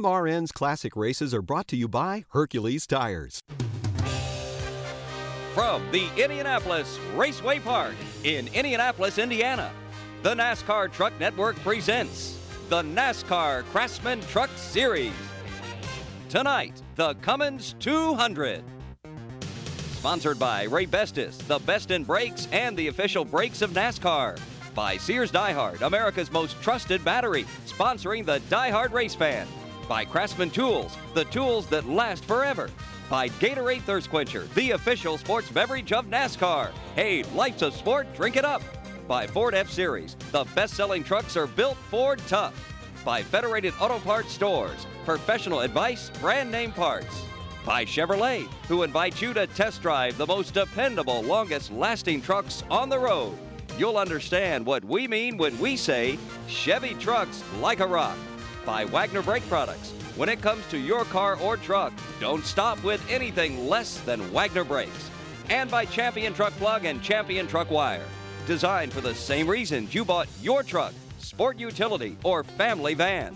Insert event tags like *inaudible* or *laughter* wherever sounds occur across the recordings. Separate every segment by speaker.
Speaker 1: MRN's classic races are brought to you by Hercules Tires.
Speaker 2: From the Indianapolis Raceway Park in Indianapolis, Indiana, the NASCAR Truck Network presents the NASCAR Craftsman Truck Series. Tonight, the Cummins 200. Sponsored by Raybestos, the best in brakes and the official brakes of NASCAR. By Sears Diehard, America's most trusted battery, sponsoring the diehard race fan. By Craftsman Tools, the tools that last forever. By Gatorade Thirst Quencher, the official sports beverage of NASCAR. Hey, life's a sport, drink it up. By Ford F Series, the best selling trucks are built Ford tough. By Federated Auto Parts Stores, professional advice, brand name parts. By Chevrolet, who invites you to test drive the most dependable, longest lasting trucks on the road. You'll understand what we mean when we say Chevy trucks like a rock. By Wagner Brake Products. When it comes to your car or truck, don't stop with anything less than Wagner Brakes. And by Champion Truck Plug and Champion Truck Wire. Designed for the same reasons you bought your truck, sport utility, or family van.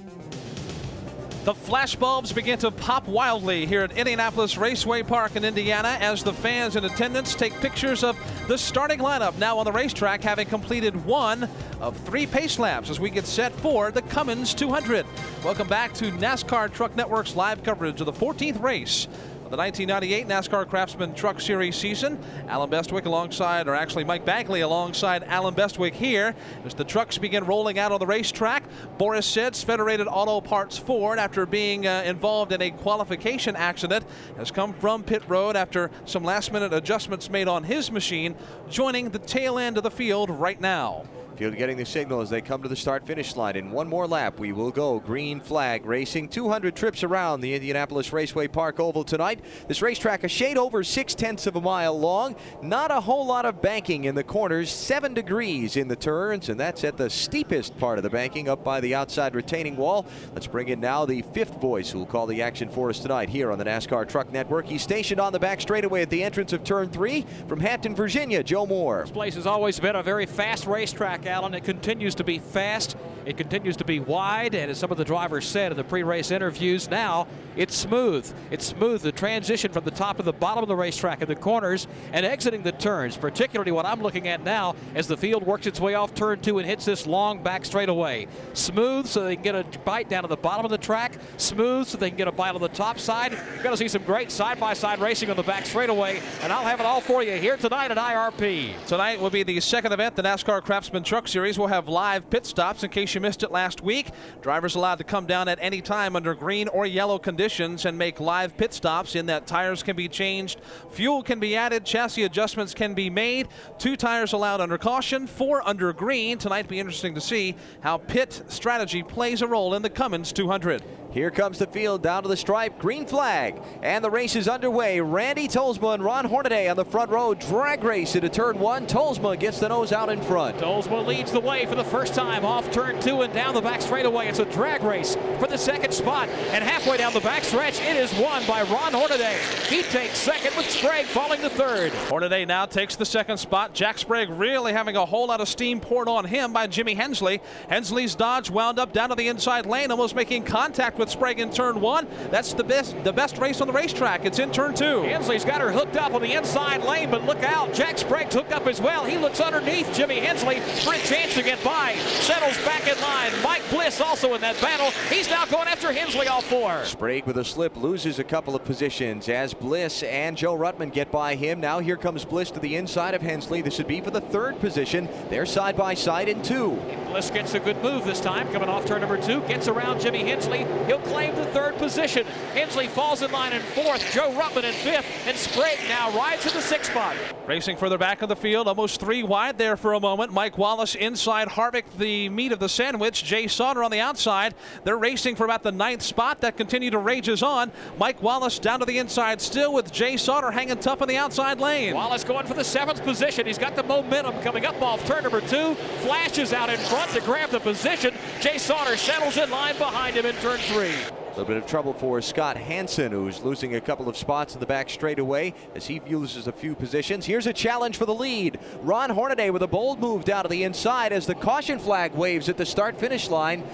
Speaker 3: The flashbulbs begin to pop wildly here at Indianapolis Raceway Park in Indiana as the fans in attendance take pictures of the starting lineup now on the racetrack, having completed one of three pace laps as we get set for the Cummins 200. Welcome back to NASCAR Truck Network's live coverage of the 14th race the 1998 NASCAR Craftsman Truck Series season. Allen Bestwick alongside, or actually Mike Bagley alongside Allen Bestwick here as the trucks begin rolling out on the racetrack. Boris Said, Federated Auto Parts Ford, after being uh, involved in a qualification accident, has come from pit road after some last minute adjustments made on his machine, joining the tail end of the field right now.
Speaker 4: Field getting the signal as they come to the start finish line. In one more lap, we will go green flag racing. 200 trips around the Indianapolis Raceway Park Oval tonight. This racetrack a shade over six tenths of a mile long. Not a whole lot of banking in the corners, seven degrees in the turns, and that's at the steepest part of the banking up by the outside retaining wall. Let's bring in now the fifth voice who will call the action for us tonight here on the NASCAR Truck Network. He's stationed on the back straightaway at the entrance of turn three from Hampton, Virginia. Joe Moore.
Speaker 5: This place has always been a very fast racetrack Allen. It continues to be fast. It continues to be wide, and as some of the drivers said in the pre-race interviews, now it's smooth. It's smooth. The transition from the top to the bottom of the racetrack in the corners and exiting the turns, particularly what I'm looking at now as the field works its way off turn two and hits this long back straightaway. Smooth so they can get a bite down to the bottom of the track. Smooth so they can get a bite on the top side. You're going to see some great side-by-side racing on the back straightaway, and I'll have it all for you here tonight at IRP.
Speaker 3: Tonight will be the second event, the NASCAR Craftsman Truck Series. We'll have live pit stops in case you missed it last week. Drivers allowed to come down at any time under green or yellow conditions and make live pit stops in that tires can be changed, fuel can be added, chassis adjustments can be made. Two tires allowed under caution, four under green. Tonight be interesting to see how pit strategy plays a role in the Cummins 200.
Speaker 4: Here comes the field down to the stripe, green flag, and the race is underway. Randy Tolsma and Ron Hornaday on the front row, drag race into turn one. Tolsma gets the nose out in front.
Speaker 5: Tolsma leads the way for the first time off turn two and down the back straightaway. It's a drag race for the second spot, and halfway down the back stretch, it is won by Ron Hornaday. He takes second with Sprague falling to third.
Speaker 3: Hornaday now takes the second spot. Jack Sprague really having a whole lot of steam poured on him by Jimmy Hensley. Hensley's Dodge wound up down to the inside lane, almost making contact with with Sprague in turn one. That's the best the best race on the racetrack. It's in turn two.
Speaker 5: Hensley's got her hooked up on the inside lane, but look out. Jack Sprague's hooked up as well. He looks underneath Jimmy Hensley for a chance to get by. Settles back in line. Mike Bliss also in that battle. He's now going after Hensley all four.
Speaker 4: Sprague with a slip loses a couple of positions as Bliss and Joe Ruttman get by him. Now here comes Bliss to the inside of Hensley. This would be for the third position. They're side by side in two.
Speaker 5: And Bliss gets a good move this time, coming off turn number two, gets around Jimmy Hensley. He'll claim the third position. Hensley falls in line in fourth, Joe Ruttman in fifth, and Sprague now rides to the sixth spot.
Speaker 3: Racing further back of the field, almost three wide there for a moment. Mike Wallace inside Harvick, the meat of the sandwich. Jay Sauter on the outside. They're racing for about the ninth spot. That continued to rages on. Mike Wallace down to the inside still with Jay Sauter hanging tough in the outside lane.
Speaker 5: Wallace going for the seventh position. He's got the momentum coming up off turn number two. Flashes out in front to grab the position. Jay Sauter settles in line behind him in turn three.
Speaker 4: A little bit of trouble for Scott Hansen, who's losing a couple of spots in the back straightaway as he loses a few positions. Here's a challenge for the lead. Ron Hornaday with a bold move down to the inside as the caution flag waves at the start finish line.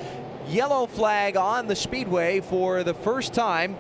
Speaker 4: Yellow flag on the speedway for the first time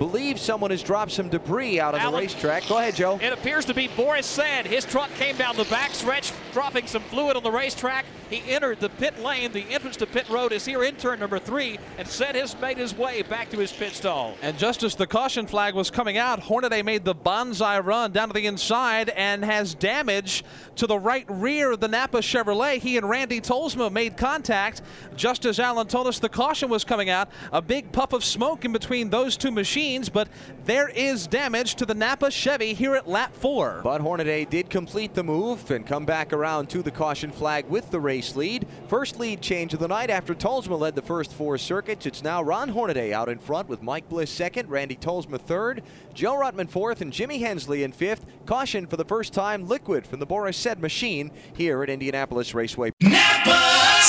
Speaker 4: believe someone has dropped some debris out on
Speaker 5: Alan,
Speaker 4: the racetrack. Go ahead, Joe.
Speaker 5: It appears to be Boris Said. His truck came down the backstretch, dropping some fluid on the racetrack. He entered the pit lane. The entrance to pit road is here in turn number three, and Said has made his way back to his pit stall.
Speaker 3: And just as the caution flag was coming out, Hornaday made the bonsai run down to the inside and has damage to the right rear of the Napa Chevrolet. He and Randy Tolsma made contact just as Alan told us the caution was coming out. A big puff of smoke in between those two machines, but there is damage to the Napa Chevy here at lap four.
Speaker 4: But Hornaday did complete the move and come back around to the caution flag with the race lead. First lead change of the night after Tolsma led the first four circuits. It's now Ron Hornaday out in front with Mike Bliss second, Randy Tolsma third, Joe Ruttman fourth, and Jimmy Hensley in fifth. Caution for the first time, liquid from the Boris Said machine here at Indianapolis Raceway.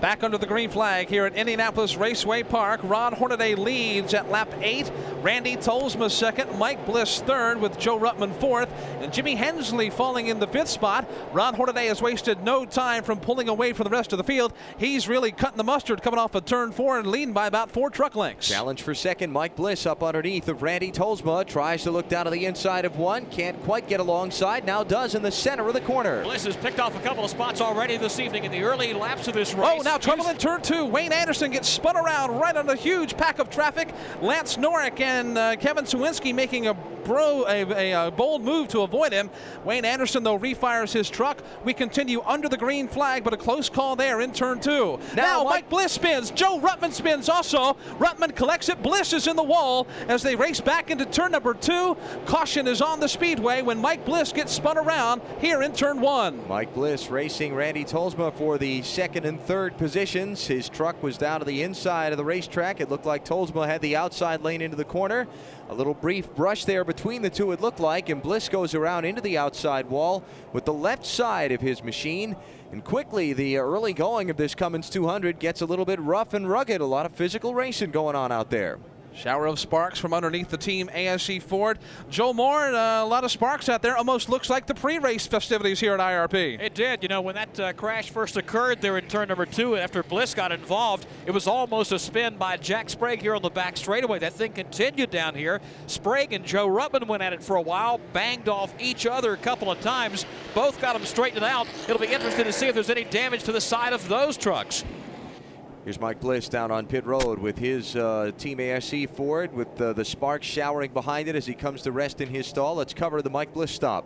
Speaker 3: Back under the green flag here at Indianapolis Raceway Park. Ron Hornaday leads at lap eight. Randy Tolsma second. Mike Bliss third with Joe Ruttman fourth. And Jimmy Hensley falling in the fifth spot. Ron Hornaday has wasted no time from pulling away from the rest of the field. He's really cutting the mustard coming off of turn four and leading by about four truck lengths.
Speaker 4: Challenge for second. Mike Bliss up underneath of Randy Tolsma. Tries to look down to the inside of one. Can't quite get alongside. Now does in the center of the corner.
Speaker 5: Bliss has picked off a couple of spots already this evening in the early laps of this race.
Speaker 3: Oh, now trouble in turn two. Wayne Anderson gets spun around right on a huge pack of traffic. Lance Norick and uh, Kevin Cywinski making a bro a, a, a, bold move to avoid him. Wayne Anderson though refires his truck. We continue under the green flag, but a close call there in turn two. Now, now Mike, Mike Bliss spins. Joe Ruttman spins also. Ruttman collects it. Bliss is in the wall as they race back into turn number two. Caution is on the speedway when Mike Bliss gets spun around here in turn one.
Speaker 4: Mike Bliss racing Randy Tolsma for the second and third positions. His truck was down to the inside of the racetrack. It looked like Tolsma had the outside lane into the corner. A little brief brush there between the two, it looked like, and Bliss goes around into the outside wall with the left side of his machine. And quickly, the early going of this Cummins 200 gets a little bit rough and rugged. A lot of physical racing going on out there.
Speaker 3: Shower of sparks from underneath the team ASC Ford. Joe Moore, uh, a lot of sparks out there. Almost looks like the pre-race festivities here at IRP.
Speaker 5: It did. You know, when that uh, crash first occurred there in turn number two, after Bliss got involved, it was almost a spin by Jack Sprague here on the back straightaway. That thing continued down here. Sprague and Joe Ruttman went at it for a while, banged off each other a couple of times. Both got them straightened out. It'll be interesting to see if there's any damage to the side of those trucks.
Speaker 4: Here's Mike Bliss down on pit road with his uh, Team ASC Ford with uh, the sparks showering behind it as he comes to rest in his stall. Let's cover the Mike Bliss stop.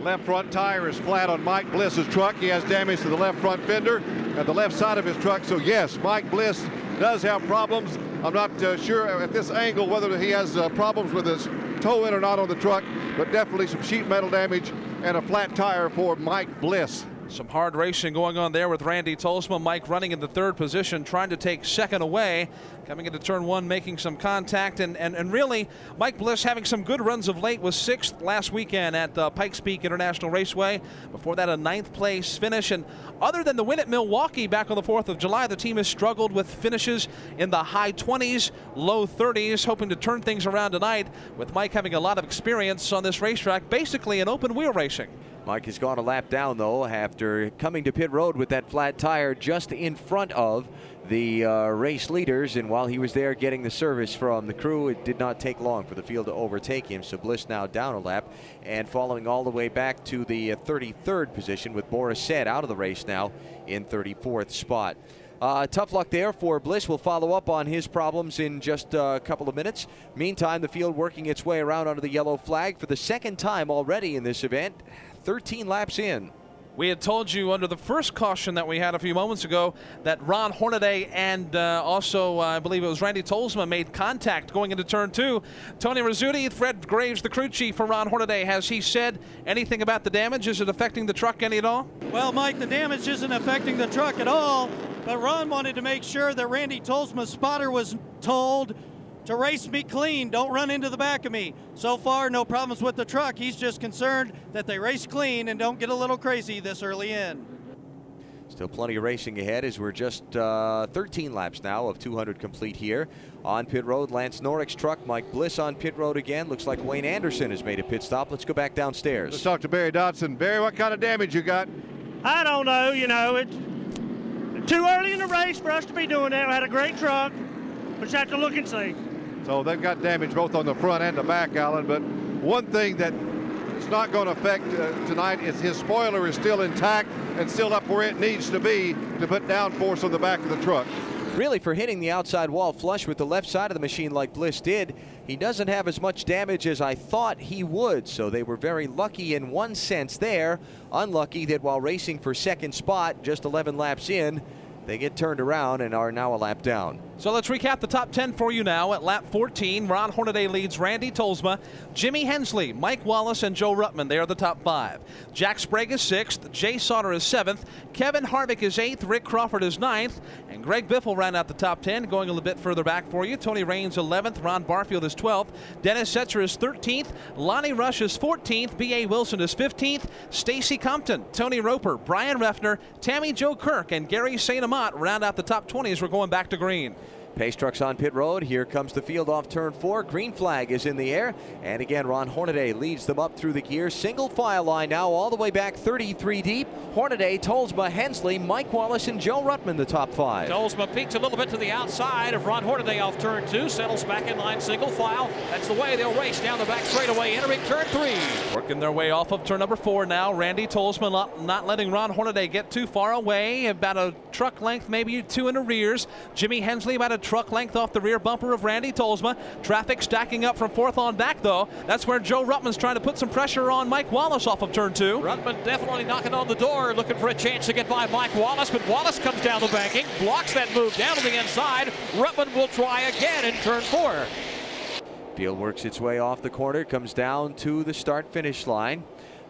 Speaker 6: Left front tire is flat on Mike Bliss's truck. He has damage to the left front fender and the left side of his truck. So yes, Mike Bliss does have problems. I'm not uh, sure at this angle whether he has uh, problems with his toe in or not on the truck, but definitely some sheet metal damage and a flat tire for Mike Bliss.
Speaker 3: Some hard racing going on there with Randy Tolsma. Mike running in the third position, trying to take second away. Coming into turn one, making some contact. And, and, and really, Mike Bliss having some good runs of late was sixth last weekend at uh, Pikes Peak International Raceway. Before that, a ninth place finish. And other than the win at Milwaukee back on the 4th of July, the team has struggled with finishes in the high 20s, low 30s, hoping to turn things around tonight with Mike having a lot of experience on this racetrack, basically in open wheel racing.
Speaker 4: Mike has gone a lap down, though, after coming to pit road with that flat tire just in front of the uh, race leaders. And while he was there getting the service from the crew, it did not take long for the field to overtake him. So Bliss now down a lap and following all the way back to the 33rd uh, position with Boris Said out of the race now in 34th spot. Uh, tough luck there for Bliss. We'll follow up on his problems in just a couple of minutes. Meantime, the field working its way around under the yellow flag for the second time already in this event. 13 laps in.
Speaker 3: We had told you under the first caution that we had a few moments ago that Ron Hornaday and uh, also, uh, I believe it was Randy Tolsma, made contact going into turn two. Tony Rizzuti, Fred Graves, the crew chief for Ron Hornaday, has he said anything about the damage? Is it affecting the truck any at all?
Speaker 7: Well, Mike, the damage isn't affecting the truck at all, but Ron wanted to make sure that Randy Tolsma's spotter was told to race me clean. Don't run into the back of me. So far, no problems with the truck. He's just concerned that they race clean and don't get a little crazy this early in.
Speaker 4: Still plenty of racing ahead as we're just uh, 13 laps now of 200 complete here. On pit road, Lance Norick's truck. Mike Bliss on pit road again. Looks like Wayne Anderson has made a pit stop. Let's go back downstairs.
Speaker 6: Let's talk to Barry Dodson. Barry, what kind of damage you got?
Speaker 8: I don't know. You know, it's too early in the race for us to be doing that. We had a great truck. We just have to look and see.
Speaker 6: So they've got damage both on the front and the back, Alan. But one thing that it's not going to affect uh, tonight is his spoiler is still intact and still up where it needs to be to put downforce on the back of the truck.
Speaker 4: Really, for hitting the outside wall flush with the left side of the machine like Bliss did, he doesn't have as much damage as I thought he would. So they were very lucky in one sense there. Unlucky that while racing for second spot, just 11 laps in, they get turned around and are now a lap down.
Speaker 3: So let's recap the top 10 for you now. At lap 14, Ron Hornaday leads Randy Tolsma, Jimmy Hensley, Mike Wallace, and Joe Ruttman. They are the top five. Jack Sprague is sixth, Jay Sauter is seventh, Kevin Harvick is eighth, Rick Crawford is ninth, and Greg Biffle ran out the top 10. Going a little bit further back for you, Tony Raines 11th, Ron Barfield is 12th, Dennis Setzer is 13th, Lonnie Rush is 14th, B.A. Wilson is 15th, Stacy Compton, Tony Roper, Bryan Reffner, Tammy Jo Kirk, and Gary St. Amant round out the top 20 as we're going back to green.
Speaker 4: Pace trucks on pit road. Here comes the field off turn four. Green flag is in the air. And again, Ron Hornaday leads them up through the gear. Single file line now, all the way back 33 deep. Hornaday, Tolsma, Hensley, Mike Wallace, and Joe Ruttman, the top five.
Speaker 5: Tolsma peaks a little bit to the outside of Ron Hornaday off turn two. Settles back in line, single file. That's the way they'll race down the back straightaway, entering turn three.
Speaker 3: Working their way off of turn number four now. Randy Tolsma not, not letting Ron Hornaday get too far away. About a truck length, maybe two in arrears. Jimmy Hensley about a truck length off the rear bumper of Randy Tolsma. Traffic stacking up from fourth on back, though. That's where Joe Ruttman's trying to put some pressure on Mike Wallace off of turn two.
Speaker 5: Ruttman definitely knocking on the door, looking for a chance to get by Mike Wallace, but Wallace comes down the banking, blocks that move down to the inside. Ruttman will try again in turn four.
Speaker 4: Field works its way off the corner, comes down to the start finish line.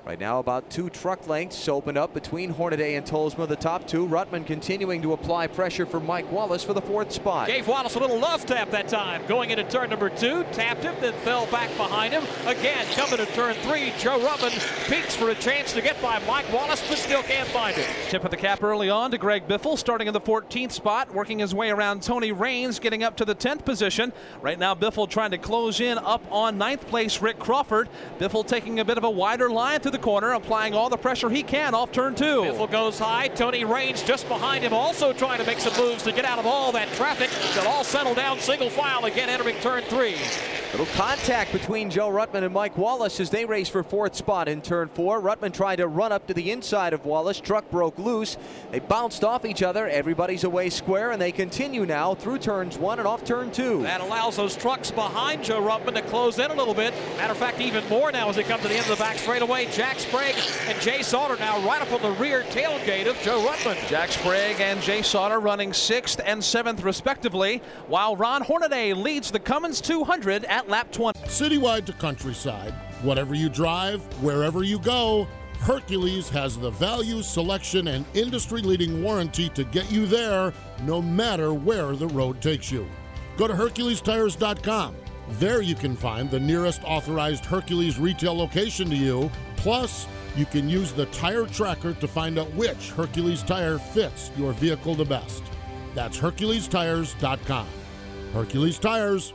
Speaker 4: Right now, about two truck lengths open up between Hornaday and Tolsma, the top two. Ruttman continuing to apply pressure for Mike Wallace for the fourth spot.
Speaker 5: Gave Wallace a little love tap that time. Going into turn number two, tapped him, then fell back behind him. Again, coming to turn three, Joe Ruttman peeks for a chance to get by Mike Wallace, but still can't find it.
Speaker 3: Tip of the cap early on to Greg Biffle, starting in the 14th spot, working his way around Tony Raines, getting up to the 10th position. Right now, Biffle trying to close in up on ninth place, Rick Crawford. Biffle taking a bit of a wider line through the corner, applying all the pressure he can off turn two.
Speaker 5: Biffle goes high. Tony Raines just behind him, also trying to make some moves to get out of all that traffic. They'll all settle down single file again, entering turn three.
Speaker 4: Little contact between Joe Ruttman and Mike Wallace as they race for fourth spot in turn four. Ruttman tried to run up to the inside of Wallace. Truck broke loose. They bounced off each other. Everybody's away square, and they continue now through turns one and off turn two.
Speaker 5: That allows those trucks behind Joe Ruttman to close in a little bit. Matter of fact, even more now as they come to the end of the back straightaway. Jack Sprague and Jay Sauter now right up on the rear tailgate of Joe Ruttman.
Speaker 3: Jack Sprague and Jay Sauter running sixth and seventh respectively, while Ron Hornaday leads the Cummins 200 at lap 20.
Speaker 9: Citywide to countryside, whatever you drive, wherever you go, Hercules has the value, selection, and industry leading warranty to get you there no matter where the road takes you. Go to HerculesTires.com. There you can find the nearest authorized Hercules retail location to you. Plus, you can use the tire tracker to find out which Hercules tire fits your vehicle the best. That's HerculesTires.com. Hercules Tires,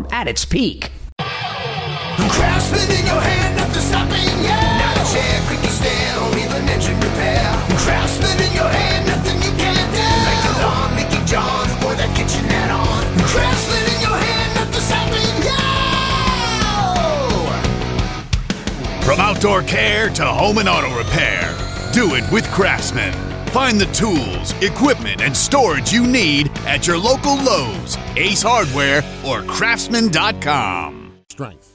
Speaker 10: at its peak.
Speaker 11: Craftsman in your hand, nothing stopping you. Not a chair, quick stand, or even engine repair. Craftsman in your hand, nothing you can't do. Like the lawn, Mickey John, or that kitchen add-on. Craftsman in your hand, nothing stopping you.
Speaker 12: From outdoor care to home and auto repair, do it with Craftsman. Find the tools, equipment, and storage you need at your local Lowe's, Ace Hardware, or Craftsman.com.
Speaker 9: Strength.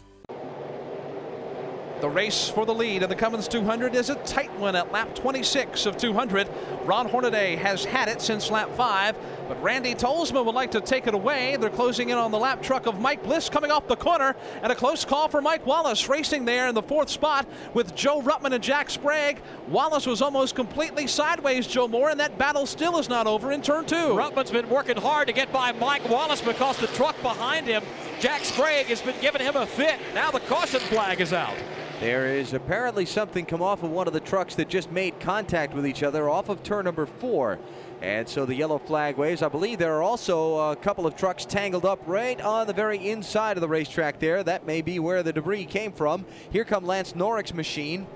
Speaker 3: The race for the lead in the Cummins 200 is a tight one at lap 26 of 200. Ron Hornaday has had it since lap 5, but Randy Tolsma would like to take it away. They're closing in on the lap truck of Mike Bliss coming off the corner, and a close call for Mike Wallace racing there in the fourth spot with Joe Ruttman and Jack Sprague. Wallace was almost completely sideways, Joe Moore, and that battle still is not over in turn two.
Speaker 5: Ruttman's been working hard to get by Mike Wallace because the truck behind him, Jack Sprague, has been giving him a fit. Now the caution flag is out.
Speaker 4: There is apparently something come off of one of the trucks that just made contact with each other off of turn number four. And so the yellow flag waves. I believe there are also a couple of trucks tangled up right on the very inside of the racetrack there. That may be where the debris came from. Here come Lance Norick's machine.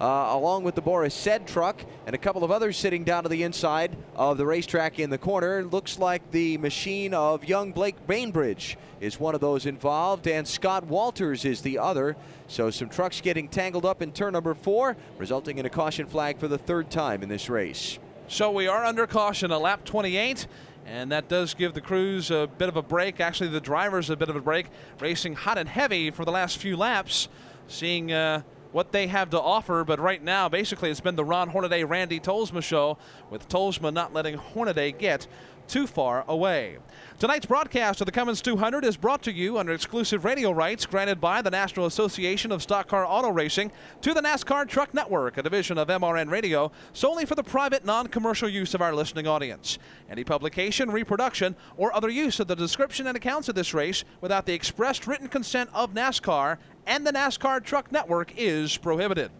Speaker 4: Uh, along with the Boris Said truck and a couple of others sitting down to the inside of the racetrack in the corner. Looks like the machine of young Blake Bainbridge is one of those involved, and Scott Walters is the other. So some trucks getting tangled up in turn number four, resulting in a caution flag for the third time in this race.
Speaker 3: So we are under caution at lap 28. And that does give the crews a bit of a break. Actually, the drivers a bit of a break, racing hot and heavy for the last few laps, seeing uh, what they have to offer. But right now, basically, it's been the Ron Hornaday Randy Tolsma show, with Tolsma not letting Hornaday get too far away. Tonight's broadcast of the Cummins 200 is brought to you under exclusive radio rights granted by the National Association of Stock Car Auto Racing to the NASCAR Truck Network, a division of MRN Radio, solely for the private, non commercial use of our listening audience. Any publication, reproduction, or other use of the description and accounts of this race without the expressed written consent of NASCAR and the NASCAR Truck Network is prohibited.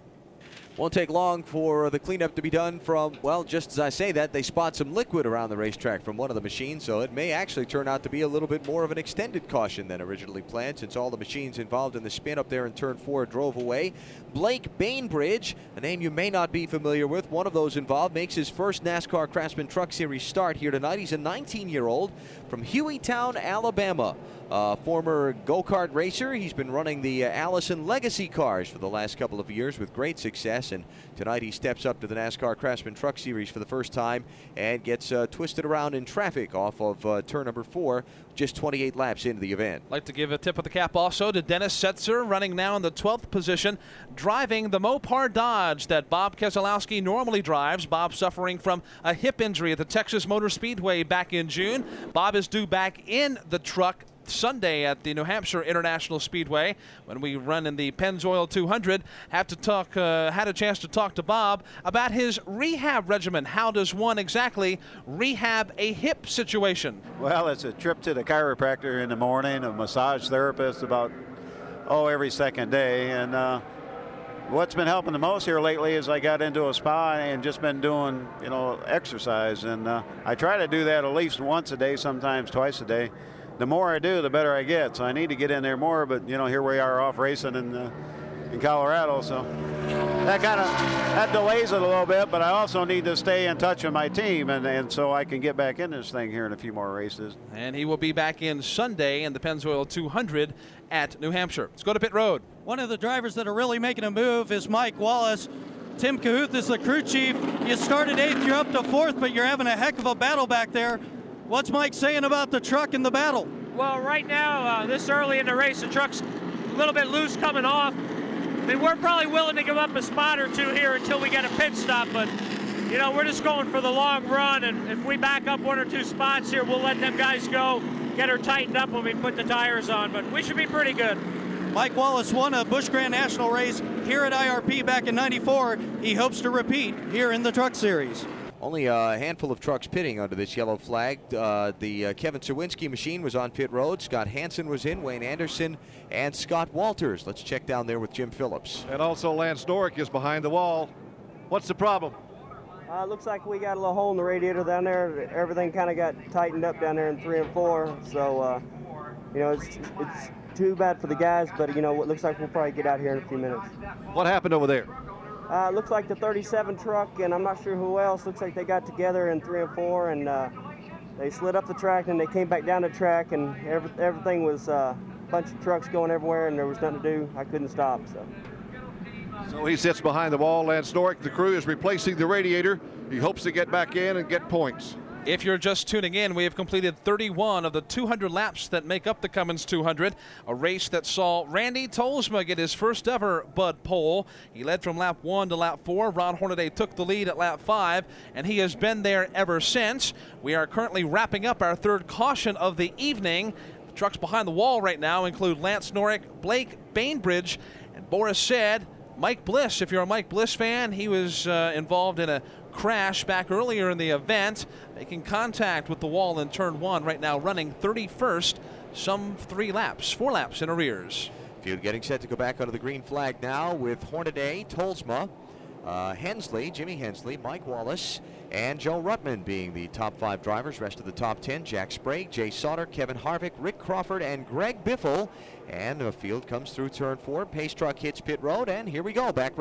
Speaker 4: Won't take long for the cleanup to be done from, well, just as I say that, they spot some liquid around the racetrack from one of the machines, so it may actually turn out to be a little bit more of an extended caution than originally planned since all the machines involved in the spin up there in turn four drove away. Blake Bainbridge, a name you may not be familiar with, one of those involved, makes his first NASCAR Craftsman Truck Series start here tonight. He's a 19 year old from Hueytown, Alabama. Uh, former go kart racer. He's been running the uh, Allison Legacy cars for the last couple of years with great success. And tonight he steps up to the NASCAR Craftsman Truck Series for the first time and gets uh, twisted around in traffic off of uh, turn number four, just 28 laps into the event.
Speaker 3: Like to give a tip of the cap also to Dennis Setzer, running now in the 12th position, driving the Mopar Dodge that Bob Keselowski normally drives. Bob suffering from a hip injury at the Texas Motor Speedway back in June. Bob is due back in the truck Sunday at the New Hampshire International Speedway when we run in the Pennzoil 200. Have to talk, uh, had a chance to talk to Bob about his rehab regimen. How does one exactly rehab a hip situation?
Speaker 13: Well, it's a trip to the chiropractor in the morning, a massage therapist about oh every second day, and. Uh, what's been helping the most here lately is I got into a spa and just been doing, you know, exercise. And uh, I try to do that at least once a day, sometimes twice a day the more I do, the better I get. So I need to get in there more. But you know, here we are off racing in uh, in Colorado, so that kind of that delays it a little bit. But I also need to stay in touch with my team, and, and so I can get back in this thing here in a few more races.
Speaker 3: And he will be back in Sunday in the Pennzoil 200 at New Hampshire. Let's go to pit road.
Speaker 7: One of the drivers that are really making a move is Mike Wallace. Tim Cahuth is the crew chief. You started eighth, you're up to fourth, but you're having a heck of a battle back there. What's Mike saying about the truck in the battle?
Speaker 14: Well, right now, uh, this early in the race, the truck's a little bit loose coming off. I mean, we're probably willing to give up a spot or two here until we get a pit stop, but you know, we're just going for the long run, and if we back up one or two spots here, we'll let them guys go, get her tightened up when we put the tires on, but we should be pretty good.
Speaker 7: Mike Wallace won a Busch Grand National race here at IRP back in 94. He hopes to repeat here in the Truck Series.
Speaker 4: Only a handful of trucks pitting under this yellow flag. Uh, the uh, Kevin Cywinski machine was on pit road. Scott Hansen was in, Wayne Anderson, and Scott Walters. Let's check down there with Jim Phillips.
Speaker 6: And also Lance Norick is behind the wall. What's the problem?
Speaker 15: Uh, looks like we got a little hole in the radiator down there. Everything kind of got tightened up down there in three and four. So, uh, you know, it's, it's too bad for the guys, but, you know, it looks like we'll probably get out here in a few minutes.
Speaker 6: What happened over there?
Speaker 15: Uh, looks like the 37 truck, and I'm not sure who else. Looks like they got together in three and four, and uh, they slid up the track, and they came back down the track, and every, everything was uh, a bunch of trucks going everywhere, and there was nothing to do. I couldn't stop, so.
Speaker 6: So he sits behind the wall. Lance Norick, the crew, is replacing the radiator. He hopes to get back in and get points.
Speaker 3: If you're just tuning in, we have completed 31 of the 200 laps that make up the Cummins 200, a race that saw Randy Tolsma get his first ever Bud pole. He led from lap 1 to lap 4. Ron Hornaday took the lead at lap 5, and he has been there ever since. We are currently wrapping up our third caution of the evening. The trucks behind the wall right now include Lance Norick, Blake Bainbridge, and Boris Said. Mike Bliss, if you're a Mike Bliss fan, he was uh, involved in a crash back earlier in the event, making contact with the wall in turn one, right now running 31st, some three laps, four laps in arrears.
Speaker 4: Field getting set to go back under the green flag now with Hornaday, Tolsma, uh, Hensley, Jimmy Hensley, Mike Wallace, and Joe Ruttman being the top five drivers. Rest of the top 10, Jack Sprague, Jay Sauter, Kevin Harvick, Rick Crawford, and Greg Biffle. And the field comes through turn four. Pace truck hits pit road, and here we go. Back.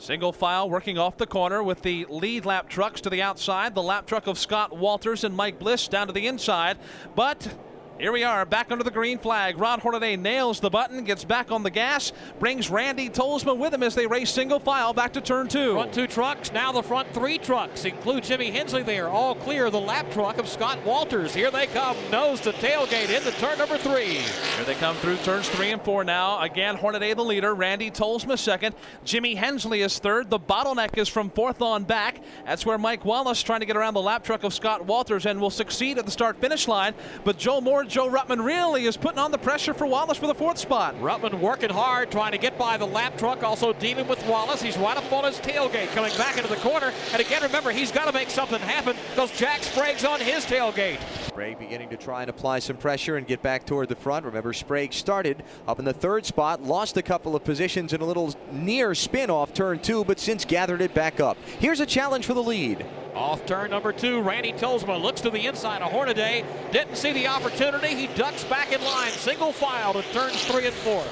Speaker 3: Single file working off the corner with the lead lap trucks to the outside. The lap truck of Scott Walters and Mike Bliss down to the inside. But here we are, back under the green flag. Ron Hornaday nails the button, gets back on the gas, brings Randy Tolsma with him as they race single file back to turn two.
Speaker 5: Front two trucks, now the front three trucks include Jimmy Hensley there. All clear the lap truck of Scott Walters. Here they come, nose to tailgate into turn number three.
Speaker 3: Here they come through turns three and four now. Again, Hornaday the leader, Randy Tolsma second, Jimmy Hensley is third. The bottleneck is from fourth on back. That's where Mike Wallace trying to get around the lap truck of Scott Walters and will succeed at the start finish line. But Joe Moore Joe Ruttman really is putting on the pressure for Wallace for the fourth spot.
Speaker 5: Ruttman working hard, trying to get by the lap truck, also dealing with Wallace. He's right up on his tailgate, coming back into the corner. And again, remember, he's got to make something happen because Jack Sprague's on his tailgate.
Speaker 4: Sprague beginning to try and apply some pressure and get back toward the front. Remember, Sprague started up in the third spot, lost a couple of positions in a little near spin off turn two, but since gathered it back up. Here's a challenge for the lead.
Speaker 5: Off turn number two, Randy Tolsma looks to the inside of Hornaday. Didn't see the opportunity. He ducks back in line, single file to turns three and four.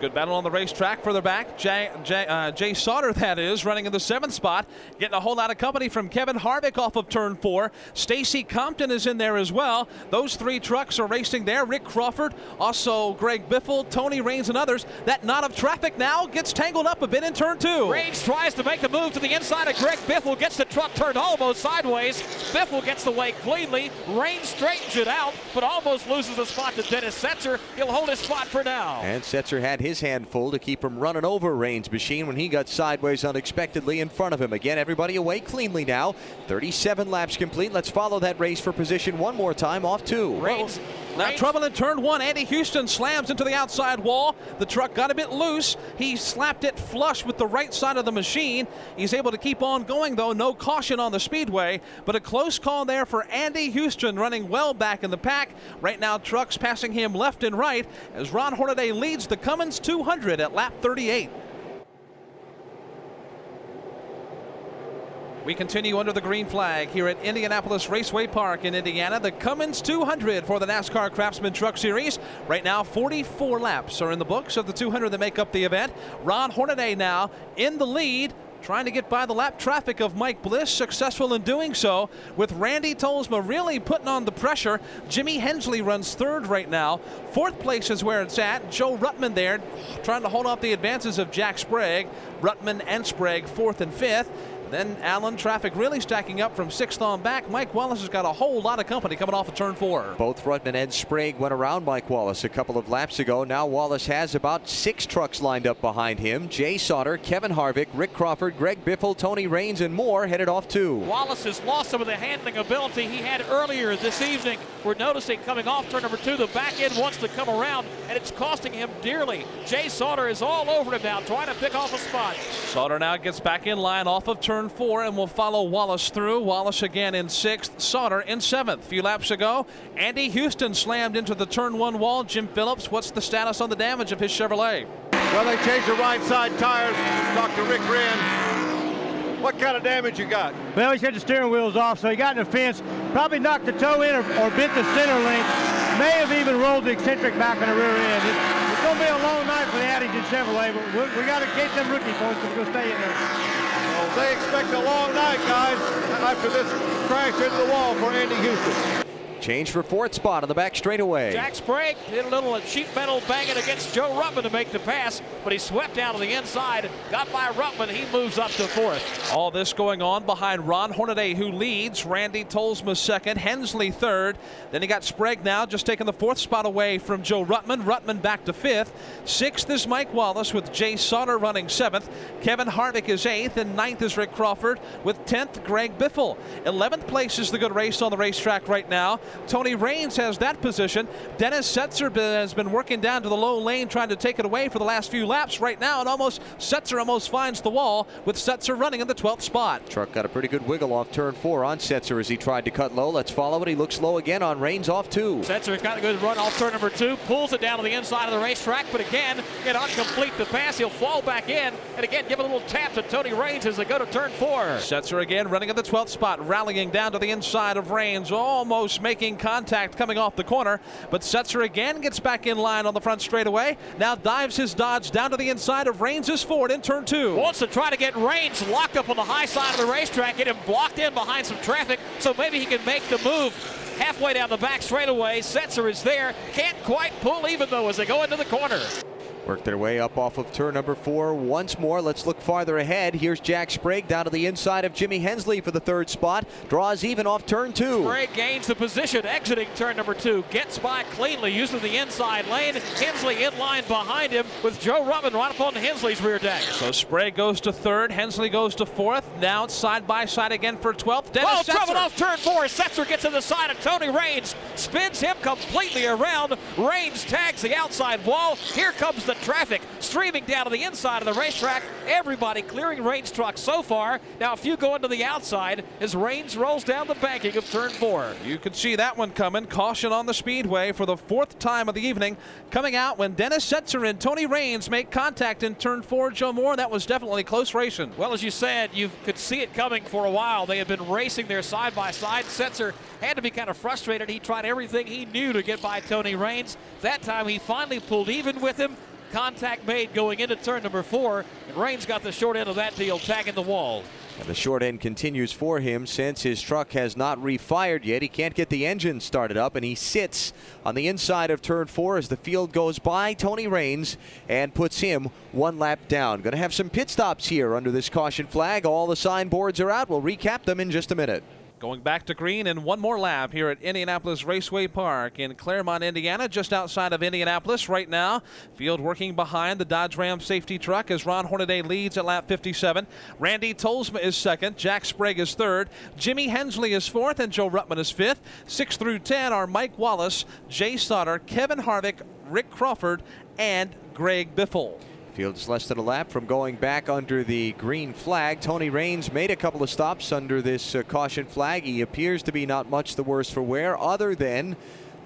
Speaker 3: Good battle on the racetrack further back. Jay, Jay, uh, Jay Sauter, that is, running in the seventh spot. Getting a whole lot of company from Kevin Harvick off of turn four. Stacy Compton is in there as well. Those three trucks are racing there. Rick Crawford, also Greg Biffle, Tony Raines, and others. That knot of traffic now gets tangled up a bit in turn two.
Speaker 5: Raines tries to make the move to the inside of Greg Biffle, gets the truck turned almost sideways. Biffle gets the way cleanly. Raines straightens it out, but almost loses the spot to Dennis Setzer. He'll hold his spot for now.
Speaker 4: And Setzer had his hand full to keep him running over Raines' machine when he got sideways unexpectedly in front of him. Again, everybody away cleanly now. 37 laps complete. Let's follow that race for position one more time off two.
Speaker 5: Raines.
Speaker 3: Now trouble in turn one. Andy Houston slams into the outside wall. The truck got a bit loose. He slapped it flush with the right side of the machine. He's able to keep on going though. No caution on the speedway, but a close call there for Andy Houston running well back in the pack. Right now trucks passing him left and right as Ron Hornaday leads the Cummins 200 at lap 38. We continue under the green flag here at Indianapolis Raceway Park in Indiana. The Cummins 200 for the NASCAR Craftsman Truck Series. Right now, 44 laps are in the books of the 200 that make up the event. Ron Hornaday now in the lead. trying to get by the lap traffic of Mike Bliss, successful in doing so, with Randy Tolsma really putting on the pressure. Jimmy Hensley runs third right now. Fourth place is where it's at. Joe Ruttman there trying to hold off the advances of Jack Sprague. Ruttman and Sprague fourth and fifth. Then Allen traffic really stacking up from sixth on back. Mike Wallace has got a whole lot of company coming off of turn four.
Speaker 4: Both Ruttman and Ed Sprague went around Mike Wallace a couple of laps ago. Now Wallace has about six trucks lined up behind him. Jay Sauter, Kevin Harvick, Rick Crawford, Greg Biffle, Tony Raines, and more headed off too.
Speaker 5: Wallace has lost some of the handling ability he had earlier this evening. We're noticing coming off turn number two, the back end wants to come around, and it's costing him dearly. Jay Sauter is all over him now, trying to pick off a spot.
Speaker 3: Sauter now gets back in line off of turn four and will follow Wallace through. Wallace again in sixth, Sauter in seventh. A few laps ago, Andy Houston slammed into the turn one wall. Jim Phillips, what's the status on the damage of his Chevrolet?
Speaker 6: Well, they changed the right side tires. Dr. Rick Ren. What kind of damage you got?
Speaker 8: Well, he said the steering wheel's off, so he got in the fence, probably knocked the toe in or, or bent the center link, may have even rolled the eccentric back on the rear end. It, it's going to be a long night for the Addington Chevrolet, but we, we got to get them rookie folks to go stay in there.
Speaker 6: Well, they expect a long night, guys, after this crash into the wall for Andy Houston.
Speaker 4: Change for fourth spot on the back straightaway.
Speaker 5: Jack Sprague did a little sheet metal banging against Joe Ruttman to make the pass, but he swept down to the inside, got by Ruttman, he moves up to fourth.
Speaker 3: All this going on behind Ron Hornaday, who leads. Randy Tolsma second, Hensley third. Then he got Sprague now, just taking the fourth spot away from Joe Ruttman. Ruttman back to fifth. Sixth is Mike Wallace with Jay Sauter running seventh. Kevin Harvick is eighth, and ninth is Rick Crawford with tenth Greg Biffle. Eleventh place is the good race on the racetrack right now. Tony Raines has that position. Dennis Setzer has been working down to the low lane trying to take it away for the last few laps. Right now, and almost Setzer almost finds the wall with Setzer running in the 12th spot.
Speaker 4: Truck got a pretty good wiggle off turn four on Setzer as he tried to cut low. Let's follow it. He looks low again on Raines off two.
Speaker 5: Setzer has got a good run off turn number two, pulls it down to the inside of the racetrack, but again, get complete the pass. He'll fall back in, and again, give a little tap to Tony Raines as they go to turn four.
Speaker 3: Setzer again running in the 12th spot, rallying down to the inside of Raines, almost making contact contact coming off the corner, but Setzer again gets back in line on the front straightaway. Now dives his Dodge down to the inside of Raines' Ford in turn two.
Speaker 5: Wants to try to get Raines locked up on the high side of the racetrack, get him blocked in behind some traffic, so maybe he can make the move halfway down the back straightaway. Setzer is there, can't quite pull even though as they go into the corner.
Speaker 4: Work their way up off of turn number four once more. Let's look farther ahead. Here's Jack Sprague down to the inside of Jimmy Hensley for the third spot. Draws even off turn two.
Speaker 5: Sprague gains the position, exiting turn number two. Gets by cleanly using the inside lane. Hensley in line behind him with Joe Ruttman right up on Hensley's rear deck.
Speaker 3: So Sprague goes to third. Hensley goes to fourth. Now side by side again for 12th. Dennis
Speaker 5: oh,
Speaker 3: Setzer.
Speaker 5: trouble off turn four. Setzer gets to the side of Tony Raines. Spins him completely around. Raines tags the outside wall. Here comes the traffic streaming down to the inside of the racetrack. Everybody clearing Raines' truck so far. Now a few going to the outside as Raines rolls down the banking of turn four.
Speaker 3: You can see that one coming. Caution on the speedway for the fourth time of the evening. Coming out when Dennis Setzer and Tony Raines make contact in turn four. Joe Moore, that was definitely close racing.
Speaker 5: Well, as you said, you could see it coming for a while. They had been racing there side by side. Setzer had to be kind of frustrated. He tried everything he knew to get by Tony Raines. That time he finally pulled even with him contact made going into turn number four, and Raines got the short end of that deal, tagging the wall.
Speaker 4: And the short end continues for him since his truck has not refired yet. He can't get the engine started up, and he sits on the inside of turn four as the field goes by Tony Raines and puts him one lap down. Going to have some pit stops here under this caution flag. All the signboards are out. We'll recap them in just a minute.
Speaker 3: Going back to green and one more lap here at Indianapolis Raceway Park in Clermont, Indiana, just outside of Indianapolis right now. Field working behind the Dodge Ram safety truck as Ron Hornaday leads at lap 57. Randy Tolsma is second. Jack Sprague is third. Jimmy Hensley is fourth, and Joe Ruttman is fifth. Six through 10 are Mike Wallace, Jay Sauter, Kevin Harvick, Rick Crawford, and Greg Biffle.
Speaker 4: Field is less than a lap from going back under the green flag. Tony Raines made a couple of stops under this uh, caution flag. He appears to be not much the worse for wear, other than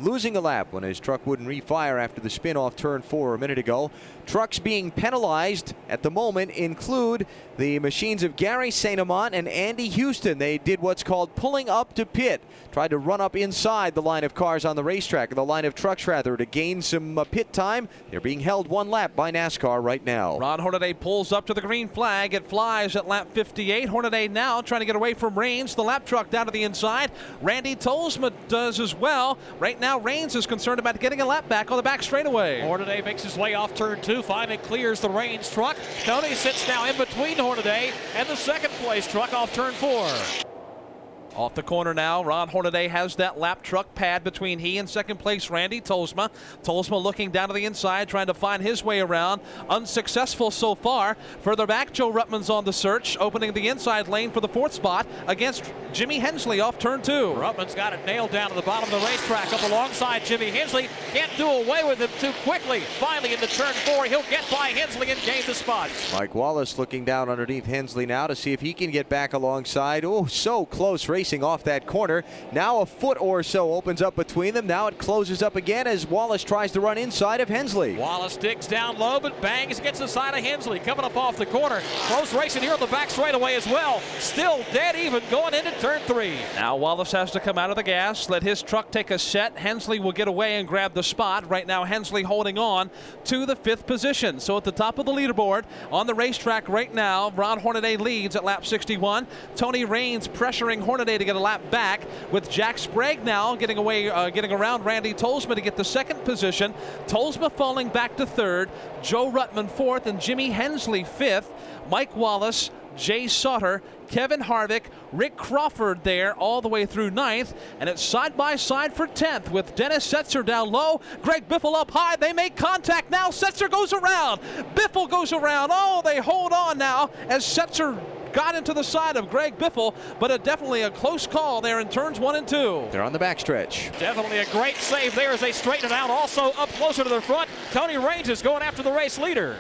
Speaker 4: losing a lap when his truck wouldn't refire after the spin off turn four a minute ago. Trucks being penalized at the moment include the machines of Gary St. Amant and Andy Houston. They did what's called pulling up to pit, tried to run up inside the line of cars on the racetrack, the line of trucks rather, to gain some uh, pit time. They're being held one lap by NASCAR right now.
Speaker 3: Ron Hornaday pulls up to the green flag. It flies at lap 58. Hornaday now trying to get away from Raines. The lap truck down to the inside. Randy Tolsma does as well. Right now, Raines is concerned about getting a lap back on the back straightaway.
Speaker 5: Hornaday makes his way off turn two. Finally clears the Raines truck. Tony sits now in between Hornaday and the second place truck off turn four.
Speaker 3: Off the corner now, Ron Hornaday has that lap truck pad between he and second place Randy Tolsma. Tolsma looking down to the inside, trying to find his way around. Unsuccessful so far. Further back, Joe Ruttman's on the search, opening the inside lane for the fourth spot against Jimmy Hensley off turn two.
Speaker 5: Ruttman's got it nailed down to the bottom of the racetrack up alongside Jimmy Hensley. Can't do away with him too quickly. Finally into turn four, he'll get by Hensley and gain the spot.
Speaker 4: Mike Wallace looking down underneath Hensley now to see if he can get back alongside. Oh, so close racing off that corner. Now a foot or so opens up between them. Now it closes up again as Wallace tries to run inside of Hensley.
Speaker 5: Wallace digs down low, but bangs against the side of Hensley. Coming up off the corner. Close racing here on the back straightaway as well. Still dead even going into turn three.
Speaker 3: Now Wallace has to come out of the gas, let his truck take a set. Hensley will get away and grab the spot. Right now, Hensley holding on to the fifth position. So at the top of the leaderboard on the racetrack right now, Ron Hornaday leads at lap 61. Tony Raines pressuring Hornaday to get a lap back with Jack Sprague now getting away, uh, getting around Randy Tolsma to get the second position. Tolsma falling back to third, Joe Ruttman fourth, and Jimmy Hensley fifth. Mike Wallace, Jay Sauter, Kevin Harvick, Rick Crawford there all the way through ninth, and it's side by side for 10th with Dennis Setzer down low, Greg Biffle up high. They make contact now. Setzer goes around. Biffle goes around. Oh, they hold on now as Setzer got into the side of Greg Biffle, but a, definitely a close call there in turns one and two.
Speaker 4: They're on the backstretch.
Speaker 5: Definitely a great save there as they straighten it out. Also up closer to the front, Tony Raines is going after the race leader.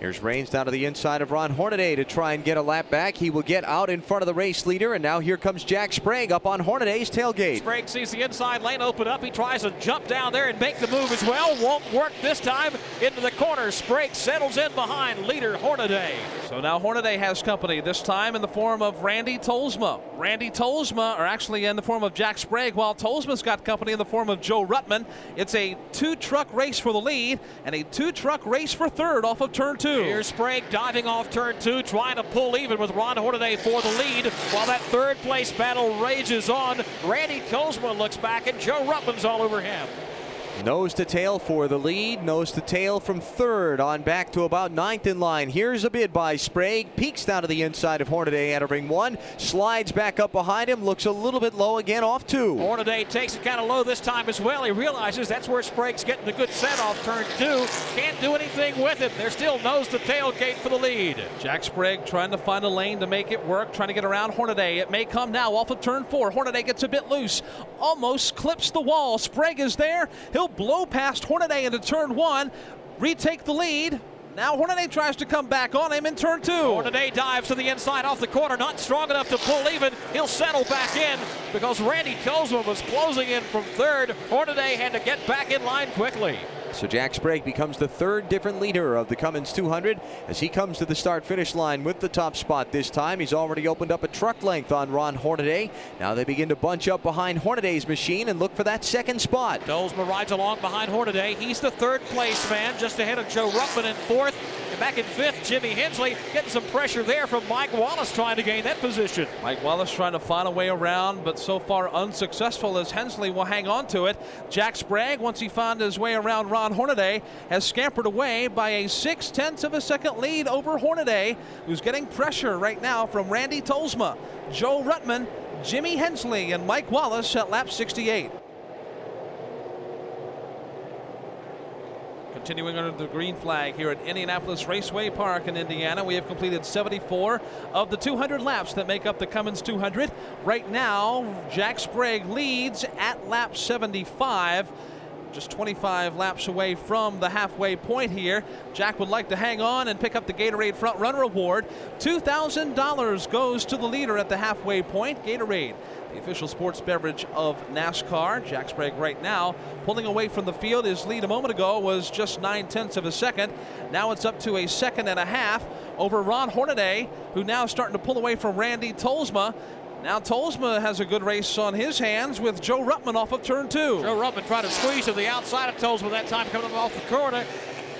Speaker 4: Here's Raines down to the inside of Ron Hornaday to try and get a lap back. He will get out in front of the race leader, and now here comes Jack Sprague up on Hornaday's tailgate.
Speaker 5: Sprague sees the inside lane open up. He tries to jump down there and make the move as well. Won't work this time into the corner. Sprague settles in behind leader Hornaday.
Speaker 3: So now Hornaday has company, this time in the form of Randy Tolsma. Randy Tolsma, or actually in the form of Jack Sprague, while Tolsma's got company in the form of Joe Ruttman. It's a two truck race for the lead and a two truck race for third off of turn two.
Speaker 5: Here's Sprague diving off turn two, trying to pull even with Ron Hornaday for the lead while that third place battle rages on. Randy Tolsma looks back and Joe Ruttman's all over him.
Speaker 4: Nose to tail for the lead. Nose to tail from third on back to about ninth in line. Here's a bid by Sprague. Peeks down to the inside of Hornaday at a ring one. Slides back up behind him. Looks a little bit low again off two.
Speaker 5: Hornaday takes it kind of low this time as well. He realizes that's where Sprague's getting a good set off turn two. Can't do anything with it. They're still nose to tailgate for the lead.
Speaker 3: Jack Sprague trying to find a lane to make it work, trying to get around Hornaday. It may come now off of turn four. Hornaday gets a bit loose, almost clips the wall. Sprague is there. He'll blow past Hornaday into turn one, retake the lead. Now Hornaday tries to come back on him in turn two.
Speaker 5: Hornaday dives to the inside off the corner, not strong enough to pull even. He'll settle back in because Randy Tolsma was closing in from third. Hornaday had to get back in line quickly.
Speaker 4: So Jack Sprague becomes the third different leader of the Cummins 200 as he comes to the start finish line with the top spot this time. He's already opened up a truck length on Ron Hornaday. Now they begin to bunch up behind Hornaday's machine and look for that second spot.
Speaker 5: Tolsma rides along behind Hornaday. He's the third place man, just ahead of Joe Ruttman in fourth. Back in fifth, Jimmy Hensley getting some pressure there from Mike Wallace trying to gain that position.
Speaker 3: Mike Wallace trying to find a way around, but so far unsuccessful as Hensley will hang on to it. Jack Sprague, once he found his way around Ron Hornaday, has scampered away by a six tenths of a second lead over Hornaday, who's getting pressure right now from Randy Tolsma, Joe Ruttman, Jimmy Hensley, and Mike Wallace at lap 68. Continuing under the green flag here at Indianapolis Raceway Park in Indiana, we have completed 74 of the 200 laps that make up the Cummins 200. Right now, Jack Sprague leads at lap 75 just 25 laps away from the halfway point here. Jack would like to hang on and pick up the Gatorade Front Runner Award. $2,000 goes to the leader at the halfway point. Gatorade, the official sports beverage of NASCAR. Jack Sprague right now pulling away from the field. His lead a moment ago was just nine tenths of a second. Now it's up to a second and a half over Ron Hornaday, who now is starting to pull away from Randy Tolsma. Now Tolsma has a good race on his hands with Joe Ruttman off of turn two.
Speaker 5: Joe Ruttman trying to squeeze to the outside of Tolsma that time coming off the corner.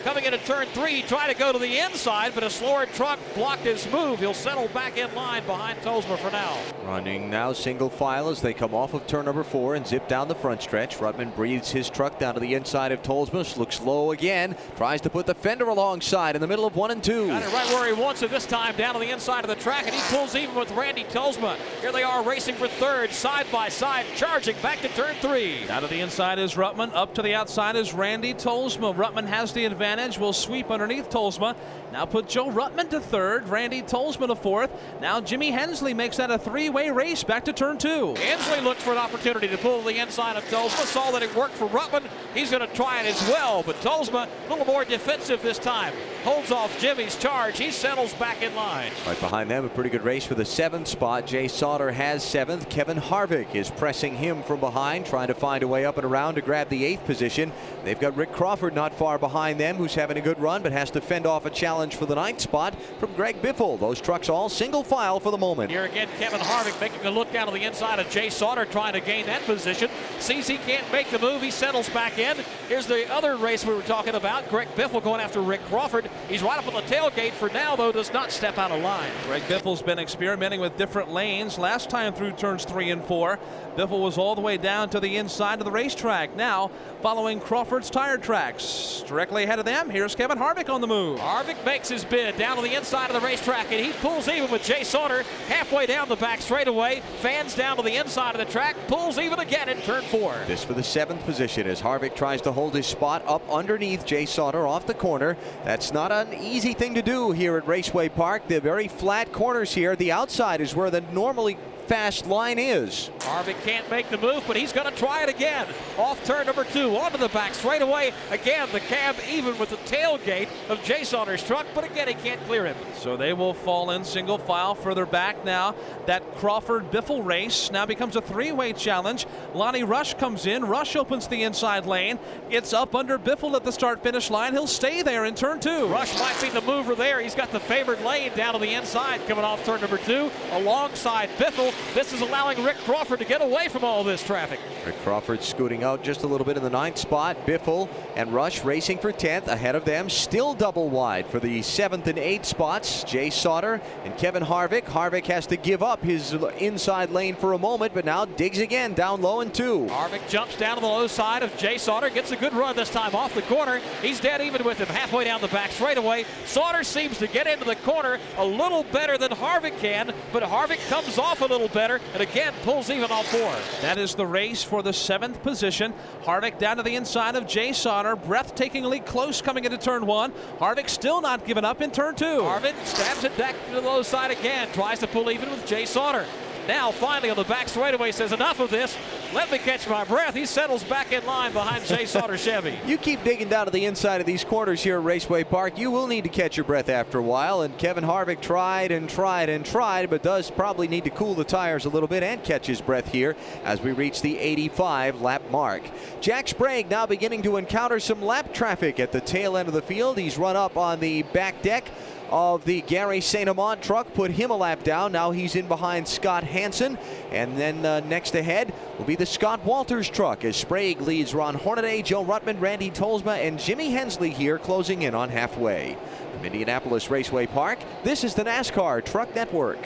Speaker 5: Coming into turn three, trying to go to the inside, but a slower truck blocked his move. He'll settle back in line behind Tolsma for now.
Speaker 4: Running now single file as they come off of turn number four and zip down the front stretch. Ruttman breathes his truck down to the inside of Tolsma, looks low again, tries to put the fender alongside in the middle of one and two.
Speaker 5: Got it right where he wants it this time, down to the inside of the track, and he pulls even with Randy Tolsma. Here they are racing for third, side by side, charging back to turn three.
Speaker 3: Down to the inside is Ruttman. up to the outside is Randy Tolsma. Ruttman has the advantage, will sweep underneath Tolsma. Now put Joe Ruttman to third, Randy Tolsma to fourth. Now Jimmy Hensley makes that a three-way race back to turn two.
Speaker 5: Hensley looked for an opportunity to pull the inside of Tolsma, saw that it worked for Ruttman. He's going to try it as well, but Tolsma a little more defensive this time. Holds off Jimmy's charge. He settles back in line.
Speaker 4: Right behind them, a pretty good race for the seventh spot. Jay Sauter has seventh. Kevin Harvick is pressing him from behind, trying to find a way up and around to grab the eighth position. They've got Rick Crawford not far behind them, who's having a good run, but has to fend off a challenge for the ninth spot from Greg Biffle. Those trucks all single file for the moment.
Speaker 5: Here again, Kevin Harvick making a look down to the inside of Jay Sauter, trying to gain that position. Sees he can't make the move. He settles back in. Here's the other race we were talking about. Greg Biffle going after Rick Crawford. He's right up on the tailgate for now, though, does not step out of line.
Speaker 3: Greg Biffle's been experimenting with different lanes. Last time through turns three and four, Biffle was all the way down to the inside of the racetrack. Now, following Crawford's tire tracks. Directly ahead of them, here's Kevin Harvick on the move.
Speaker 5: Harvick makes his bid down to the inside of the racetrack, and he pulls even with Jay Sauter halfway down the back straightaway. Fans down to the inside of the track, pulls even again in turn four.
Speaker 4: This for the seventh position as Harvick tries to hold his spot up underneath Jay Sauter off the corner. That's not an easy thing to do here at Raceway Park. The very flat corners here. The outside is where the normally fast line is.
Speaker 5: Harvick can't make the move, but he's going to try it again. Off turn number two, onto the back straight away. Again, the cab even with the tailgate of Jay Sauter's truck, but again, he can't clear him.
Speaker 3: So they will fall in single file further back now. That Crawford Biffle race now becomes a three-way challenge. Lonnie Rush comes in. Rush opens the inside lane. It's up under Biffle at the start-finish line. He'll stay there in turn two.
Speaker 5: Rush might be the mover there. He's got the favored lane down to the inside coming off turn number two alongside Biffle. This is allowing Rick Crawford to get away from all this traffic.
Speaker 4: Rick Crawford scooting out just a little bit in the ninth spot. Biffle and Rush racing for 10th ahead of them. Still double wide for the seventh and eighth spots. Jay Sauter and Kevin Harvick. Harvick has to give up his inside lane for a moment, but now digs again down low in two.
Speaker 5: Harvick jumps down to the low side of Jay Sauter. Gets a good run this time off the corner. He's dead even with him halfway down the back straightaway. Sauter seems to get into the corner a little better than Harvick can, but Harvick comes off a little better and again pulls even on four.
Speaker 3: That is the race for the seventh position. Harvick down to the inside of Jay Sauter, breathtakingly close coming into turn one. Harvick still not giving up in turn two.
Speaker 5: Harvick stabs it back to the low side again, tries to pull even with Jay Sauter. Now, finally, on the back straightaway, says, enough of this. Let me catch my breath. He settles back in line behind Jay *laughs* Sauter Chevy.
Speaker 4: You keep digging down to the inside of these corners here at Raceway Park. You will need to catch your breath after a while. And Kevin Harvick tried and tried and tried, but does probably need to cool the tires a little bit and catch his breath here as we reach the 85 lap mark. Jack Sprague now beginning to encounter some lap traffic at the tail end of the field. He's run up on the back deck of the Gary St. Amant truck, put him a lap down. Now he's in behind Scott Hansen. And then uh, next ahead will be the Scott Walters truck as Sprague leads Ron Hornaday, Joe Ruttman, Randy Tolsma, and Jimmy Hensley here closing in on halfway. From Indianapolis Raceway Park, this is the NASCAR Truck Network.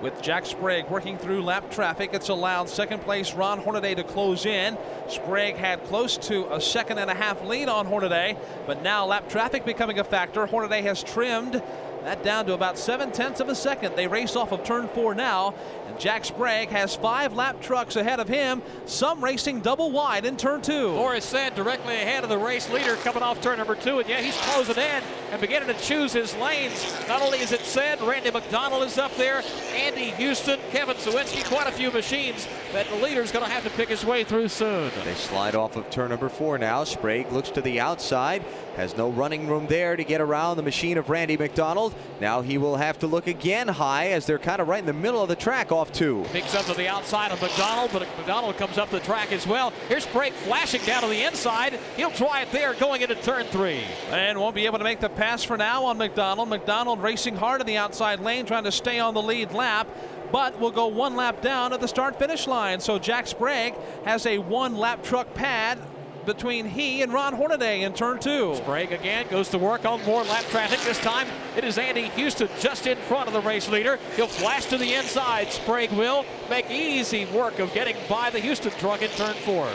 Speaker 3: With Jack Sprague working through lap traffic, it's allowed second place Ron Hornaday to close in. Sprague had close to a second and a half lead on Hornaday, but now lap traffic becoming a factor. Hornaday has trimmed that down to about seven tenths of a second. They race off of turn four now, and Jack Sprague has five lap trucks ahead of him, some racing double wide in turn two.
Speaker 5: Boris Said directly ahead of the race leader coming off turn number two, and yeah, he's closing in. And beginning to choose his lanes. Not only is it said, Randy McDonald is up there, Andy Houston, Kevin Cywinski, quite a few machines that the leader's going to have to pick his way through soon.
Speaker 4: They slide off of turn number four now. Sprague looks to the outside, has no running room there to get around the machine of Randy McDonald. Now he will have to look again high as they're kind of right in the middle of the track off two.
Speaker 5: Picks up to the outside of McDonald, but McDonald comes up the track as well. Here's Sprague flashing down to the inside. He'll try it there going into turn three.
Speaker 3: And won't be able to make the pass for now on McDonald. McDonald racing hard in the outside lane, trying to stay on the lead lap but will go one lap down at the start finish line. So Jack Sprague has a one lap truck pad between he and Ron Hornaday in turn two.
Speaker 5: Sprague again goes to work on more lap traffic. This time it is Andy Houston just in front of the race leader. He'll flash to the inside. Sprague will make easy work of getting by the Houston truck in turn four.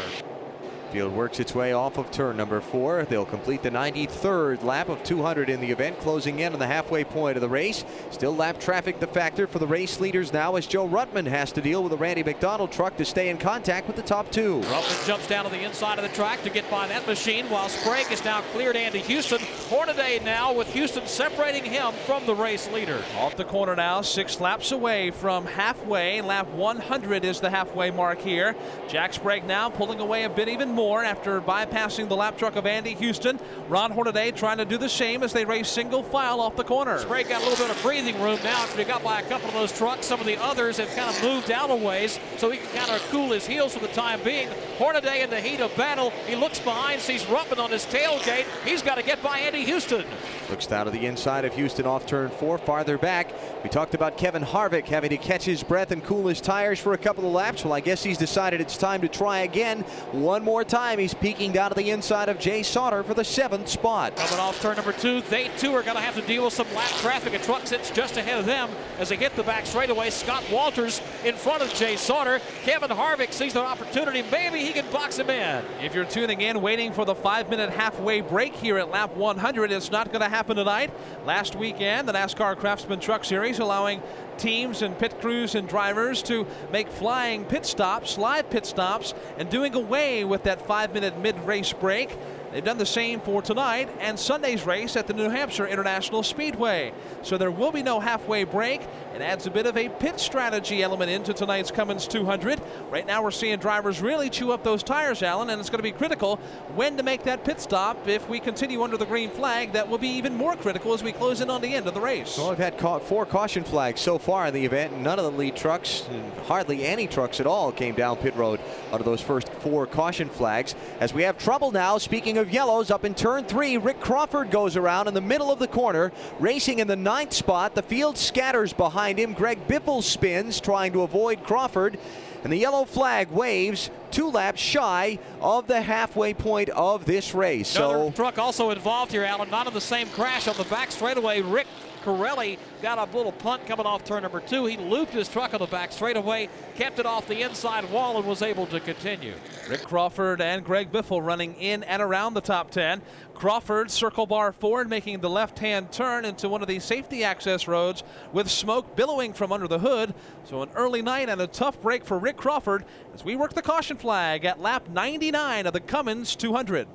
Speaker 4: Field works its way off of turn number four. They'll complete the 93rd lap of 200 in the event, closing in on the halfway point of the race. Still lap traffic the factor for the race leaders now as Joe Ruttman has to deal with the Randy McDonald truck to stay in contact with the top two.
Speaker 5: Ruttman jumps down to the inside of the track to get by that machine while Sprague is now cleared Andy Houston. Hornaday now with Houston separating him from the race leader.
Speaker 3: Off the corner now, six laps away from halfway. Lap 100 is the halfway mark here. Jack Sprague now pulling away a bit even more more after bypassing the lap truck of Andy Houston. Ron Hornaday trying to do the same as they race single file off the corner.
Speaker 5: Sprague got a little bit of breathing room now after he got by a couple of those trucks. Some of the others have kind of moved out a ways so he can kind of cool his heels for the time being. Hornaday in the heat of battle. He looks behind, sees Ruttman on his tailgate. He's got to get by Andy Houston.
Speaker 4: Looks down to the inside of Houston off turn four, farther back. We talked about Kevin Harvick having to catch his breath and cool his tires for a couple of laps. Well, I guess he's decided it's time to try again one more time. He's peeking down to the inside of Jay Sauter for the seventh spot.
Speaker 5: Coming off turn number two, they too are going to have to deal with some lap traffic. A truck sits just ahead of them as they hit the back straightaway. Scott Walters in front of Jay Sauter. Kevin Harvick sees an opportunity. Maybe he can box him in.
Speaker 3: If you're tuning in, waiting for the five minute halfway break here at lap 100, it's not going to happen tonight. Last weekend, the NASCAR Craftsman Truck Series allowing teams and pit crews and drivers to make flying pit stops, live pit stops, and doing away with that five minute mid race break. They've done the same for tonight and Sunday's race at the New Hampshire International Speedway. So there will be no halfway break. It adds a bit of a pit strategy element into tonight's Cummins 200. Right now we're seeing drivers really chew up those tires, Allen, and it's going to be critical when to make that pit stop. If we continue under the green flag, that will be even more critical as we close in on the end of the race.
Speaker 4: Well, we've had four caution flags so far in the event. None of the lead trucks, hardly any trucks at all, came down pit road out of those first four caution flags. As we have trouble now, speaking of yellows, up in turn three, Rick Crawford goes around in the middle of the corner, racing in the ninth spot. The field scatters behind him. Greg Biffle spins, trying to avoid Crawford. And the yellow flag waves two laps shy of the halfway point of this race.
Speaker 5: Another
Speaker 4: so
Speaker 5: truck also involved here, Allen. Not in the same crash on the back straightaway. Rick Carelli got a little punt coming off turn number two. He looped his truck on the back straightaway, kept it off the inside wall, and was able to continue.
Speaker 3: Rick Crawford and Greg Biffle running in and around the top 10. Crawford circle bar forward, making the left hand turn into one of the safety access roads with smoke billowing from under the hood. So, an early night and a tough break for Rick Crawford as we work the caution flag at lap 99 of the Cummins 200.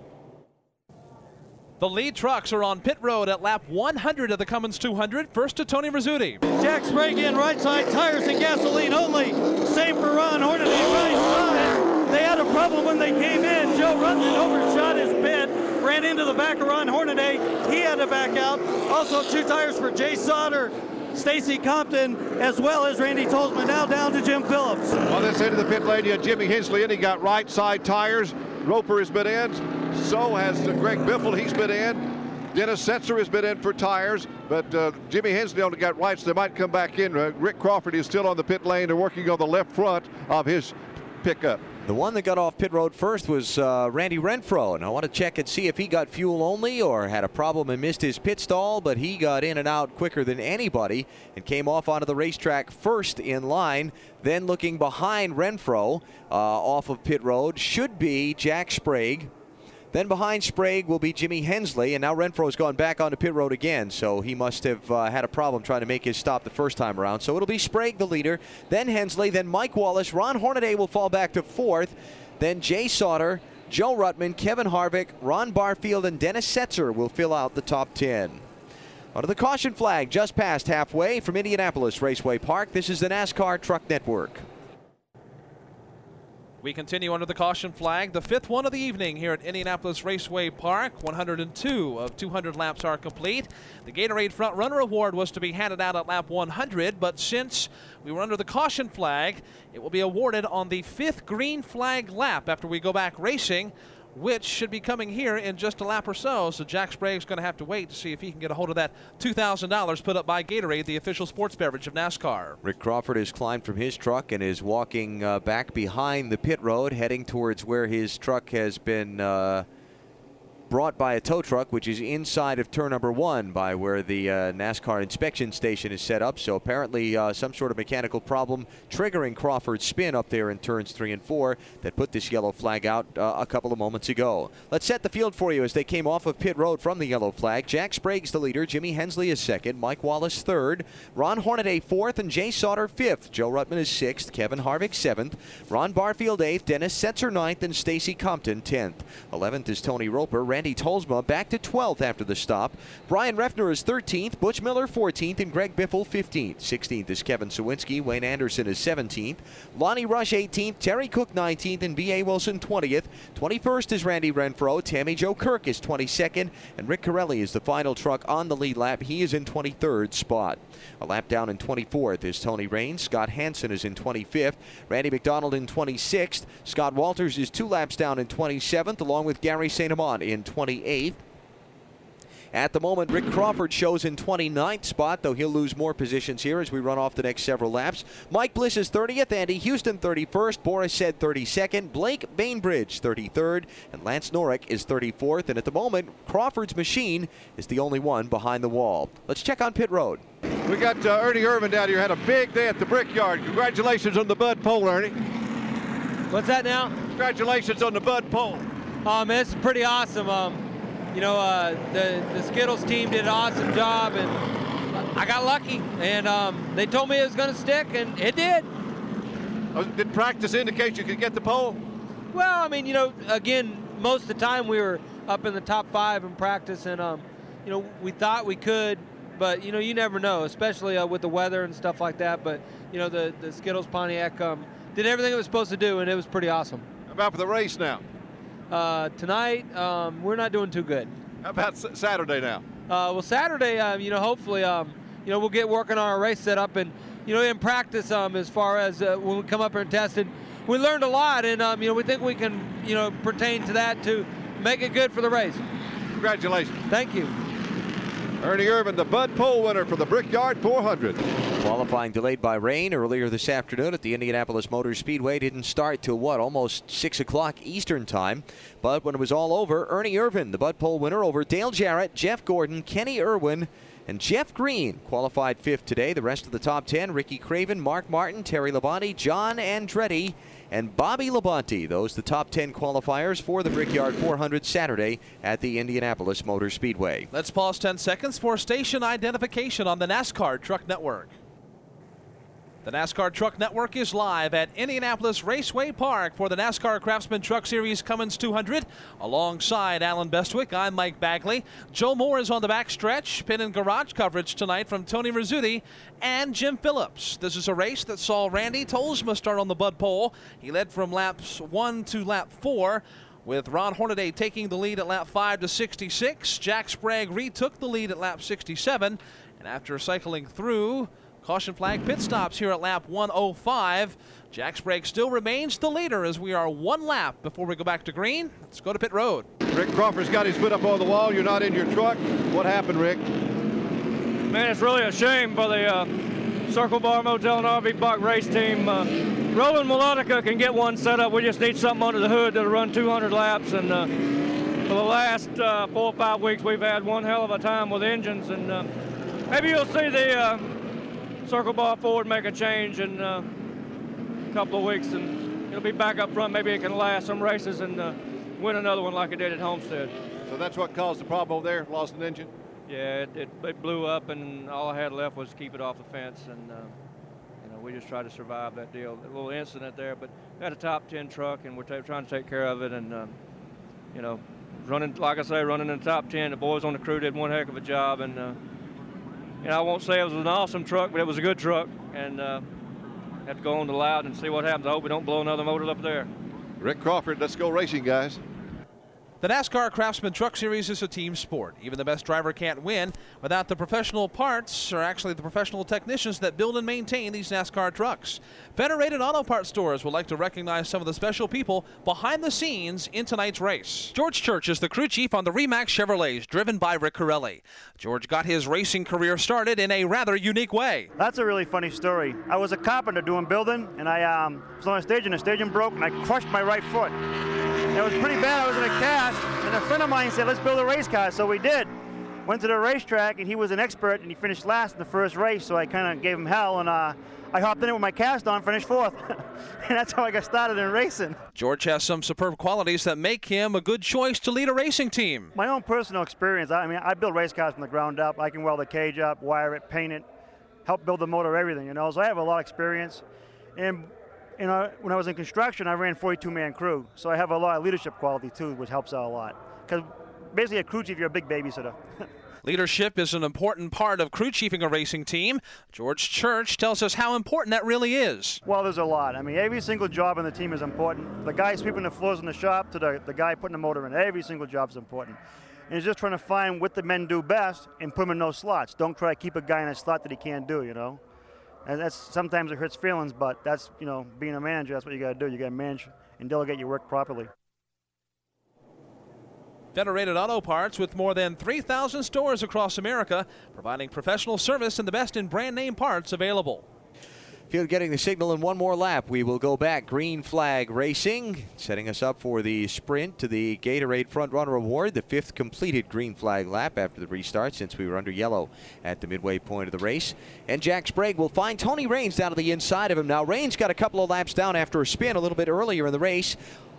Speaker 3: The lead trucks are on pit road at lap 100 of the Cummins 200. First to Tony Rizzuti.
Speaker 7: Jack Sprague in right side tires and gasoline only. Same for Ron Hornaday right side. They had a problem when they came in. Joe Ruttman overshot his bid, ran into the back of Ron Hornaday. He had to back out. Also two tires for Jay Sauter. Stacy Compton, as well as Randy Tolsma, now down to Jim Phillips.
Speaker 6: On this end of the pit lane, you had Jimmy Hensley in. He got right side tires. Roper has been in. So has Greg Biffle. He's been in. Dennis Setzer has been in for tires, but uh, Jimmy only got right, so they might come back in. Uh, Rick Crawford is still on the pit lane. They're working on the left front of his pickup.
Speaker 4: The one that got off pit road first was uh, Randy Renfro, and I want to check and see if he got fuel only or had a problem and missed his pit stall, but he got in and out quicker than anybody and came off onto the racetrack first in line. Then looking behind Renfro uh, off of pit road should be Jack Sprague. Then behind Sprague will be Jimmy Hensley, and now Renfro's gone back onto pit road again, so he must have uh, had a problem trying to make his stop the first time around. So it'll be Sprague the leader, then Hensley, then Mike Wallace. Ron Hornaday will fall back to fourth, then Jay Sauter, Joe Ruttman, Kevin Harvick, Ron Barfield, and Dennis Setzer will fill out the top 10. Under the caution flag, just past halfway from Indianapolis Raceway Park, this is the NASCAR Truck Network.
Speaker 3: We continue under the caution flag, the fifth one of the evening here at Indianapolis Raceway Park. 102 of 200 laps are complete. The Gatorade Front Runner Award was to be handed out at lap 100, but since we were under the caution flag, it will be awarded on the fifth green flag lap after we go back racing which should be coming here in just a lap or so. So Jack Sprague's going to have to wait to see if he can get a hold of that $2,000 put up by Gatorade, the official sports beverage of NASCAR.
Speaker 4: Rick Crawford has climbed from his truck and is walking uh, back behind the pit road, heading towards where his truck has been. Uh, brought by a tow truck, which is inside of turn number one by where the uh, NASCAR inspection station is set up. So apparently, uh, some sort of mechanical problem triggering Crawford's spin up there in turns three and four that put this yellow flag out uh, a couple of moments ago. Let's set the field for you as they came off of pit road from the yellow flag. Jack Sprague's the leader, Jimmy Hensley is second, Mike Wallace third, Ron Hornaday fourth, and Jay Sauter fifth. Joe Ruttman is sixth, Kevin Harvick seventh, Ron Barfield eighth, Dennis Setzer ninth, and Stacy Compton tenth. Eleventh is Tony Roper. Randy Tolsma back to 12th after the stop. Bryan Reffner is 13th, Butch Miller 14th, and Greg Biffle 15th. 16th is Kevin Cywinski. Wayne Anderson is 17th. Lonnie Rush 18th, Terry Cook 19th, and B.A. Wilson 20th. 21st is Randy Renfro. Tammy Jo Kirk is 22nd, and Rick Carelli is the final truck on the lead lap. He is in 23rd spot. A lap down in 24th is Tony Raines. Scott Hansen is in 25th. Randy McDonald in 26th. Scott Walters is two laps down in 27th, along with Gary St. Amant in 28th. At the moment, Rick Crawford shows in 29th spot, though he'll lose more positions here as we run off the next several laps. Mike Bliss is 30th, Andy Houston 31st, Boris Said 32nd, Blake Bainbridge 33rd, and Lance Norick is 34th. And at the moment, Crawford's machine is the only one behind the wall. Let's check on pit road.
Speaker 6: We got uh, Ernie Irvan down here. Had a big day at the Brickyard. Congratulations on the Bud Pole, Ernie.
Speaker 16: What's that now?
Speaker 6: Congratulations on the Bud Pole.
Speaker 16: Um, it's pretty awesome. Um, you know, uh, the the Skittles team did an awesome job, and I got lucky. And um, they told me it was going to stick, and it did.
Speaker 6: Uh, did practice indicate you could get the pole?
Speaker 16: Well, I mean, you know, again, most of the time we were up in the top five in practice, and um, you know, we thought we could, but you know, you never know, especially uh, with the weather and stuff like that. But you know, the the Skittles Pontiac um, did everything it was supposed to do, and it was pretty awesome.
Speaker 6: How about for the race now?
Speaker 16: Uh, tonight, um, we're not doing too good.
Speaker 6: How about s- Saturday now?
Speaker 16: Uh, well, Saturday, uh, you know, hopefully, um, you know, we'll get working on our race setup, and you know, in practice, um, as far as uh, when we come up here and test it, we learned a lot, and um, you know, we think we can, you know, pertain to that to make it good for the race.
Speaker 6: Congratulations.
Speaker 16: Thank you.
Speaker 6: Ernie Irvan, the Bud Pole winner for the Brickyard 400.
Speaker 4: Qualifying delayed by rain earlier this afternoon at the Indianapolis Motor Speedway didn't start till what, almost 6 o'clock Eastern Time. But when it was all over, Ernie Irvan, the Bud Pole winner over Dale Jarrett, Jeff Gordon, Kenny Irwin, and Jeff Green qualified fifth today. The rest of the top 10 Ricky Craven, Mark Martin, Terry Labonte, John Andretti, and Bobby Labonte. Those the top 10 qualifiers for the Brickyard 400 Saturday at the Indianapolis Motor Speedway.
Speaker 3: Let's pause 10 seconds for station identification on the NASCAR Truck Network. The NASCAR Truck Network is live at Indianapolis Raceway Park for the NASCAR Craftsman Truck Series Cummins 200. Alongside Allen Bestwick, I'm Mike Bagley. Joe Moore is on the back stretch. Pin and garage coverage tonight from Tony Rizzuti and Jim Phillips. This is a race that saw Randy Tolsma start on the Bud Pole. He led from laps 1 to lap 4 with Ron Hornaday taking the lead at lap 5 to 66. Jack Sprague retook the lead at lap 67. And after cycling through, caution flag pit stops here at lap 105. Jack Sprague still remains the leader as we are one lap before we go back to green. Let's go to pit road.
Speaker 6: Rick Crawford's got his foot up on the wall. You're not in your truck. What happened, Rick?
Speaker 14: Man, it's really a shame for the uh, Circle Bar Motel and RV Park race team. Uh, Roland Melodica can get one set up. We just need something under the hood that'll run 200 laps. And uh, for the last uh, four or five weeks, we've had one hell of a time with engines. And uh, maybe you'll see the uh, Circle ball forward, make a change in uh, a couple of weeks, and it'll be back up front. Maybe it can last some races and uh, win another one like it did at Homestead.
Speaker 6: So that's what caused the problem over there, lost an engine?
Speaker 14: Yeah, it, it, it blew up, and all I had left was to keep it off the fence, and uh, you know we just tried to survive that deal. A little incident there, but we had a top 10 truck, and we're ta- trying to take care of it, and um, you know, running like I say, running in the top 10. The boys on the crew did one heck of a job, and uh,
Speaker 17: and I won't say it was an awesome truck, but it was a good truck. And uh, have to go on the loud and see what happens. I hope we don't blow another motor up there.
Speaker 6: Rick Crawford, let's go racing, guys.
Speaker 3: The NASCAR Craftsman Truck Series is a team sport. Even the best driver can't win without the professional parts, or actually the professional technicians that build and maintain these NASCAR trucks. Federated Auto Parts stores would like to recognize some of the special people behind the scenes in tonight's race. George Church is the crew chief on the Remax Chevrolets, driven by Rick Carelli. George got his racing career started in a rather unique way.
Speaker 18: That's a really funny story. I was a carpenter doing building, and I um, was on a stage, and the staging broke, and I crushed my right foot. It was pretty bad. I was in a cast, and a friend of mine said, "Let's build a race car." So we did. Went to the racetrack, and he was an expert, and he finished last in the first race. So I kind of gave him hell, and uh, I hopped in it with my cast on, finished fourth, *laughs* and that's how I got started in racing.
Speaker 3: George has some superb qualities that make him a good choice to lead a racing team.
Speaker 18: My own personal experience. I mean, I build race cars from the ground up. I can weld the cage up, wire it, paint it, help build the motor, everything. You know, so I have a lot of experience, and you know, when I was in construction, I ran 42-man crew, so I have a lot of leadership quality too, which helps out a lot. Because basically, a crew chief, you're a big babysitter. *laughs*
Speaker 3: Leadership is an important part of crew chiefing a racing team. George Church tells us how important that really is.
Speaker 18: Well, there's a lot. I mean, every single job on the team is important. The guy sweeping the floors in the shop to the, the guy putting the motor in, every single job is important. And it's just trying to find what the men do best and put them in those slots. Don't try to keep a guy in a slot that he can't do, you know? And that's sometimes it hurts feelings, but that's, you know, being a manager, that's what you got to do. You got to manage and delegate your work properly.
Speaker 3: Federated Auto Parts with more than 3,000 stores across America, providing professional service and the best in brand name parts available.
Speaker 4: Field getting the signal in one more lap. We will go back. Green flag racing, setting us up for the sprint to the Gatorade Front Runner Award, the fifth completed green flag lap after the restart since we were under yellow at the midway point of the race. And Jack Sprague will find Tony Raines down to the inside of him. Now, Raines got a couple of laps down after a spin a little bit earlier in the race.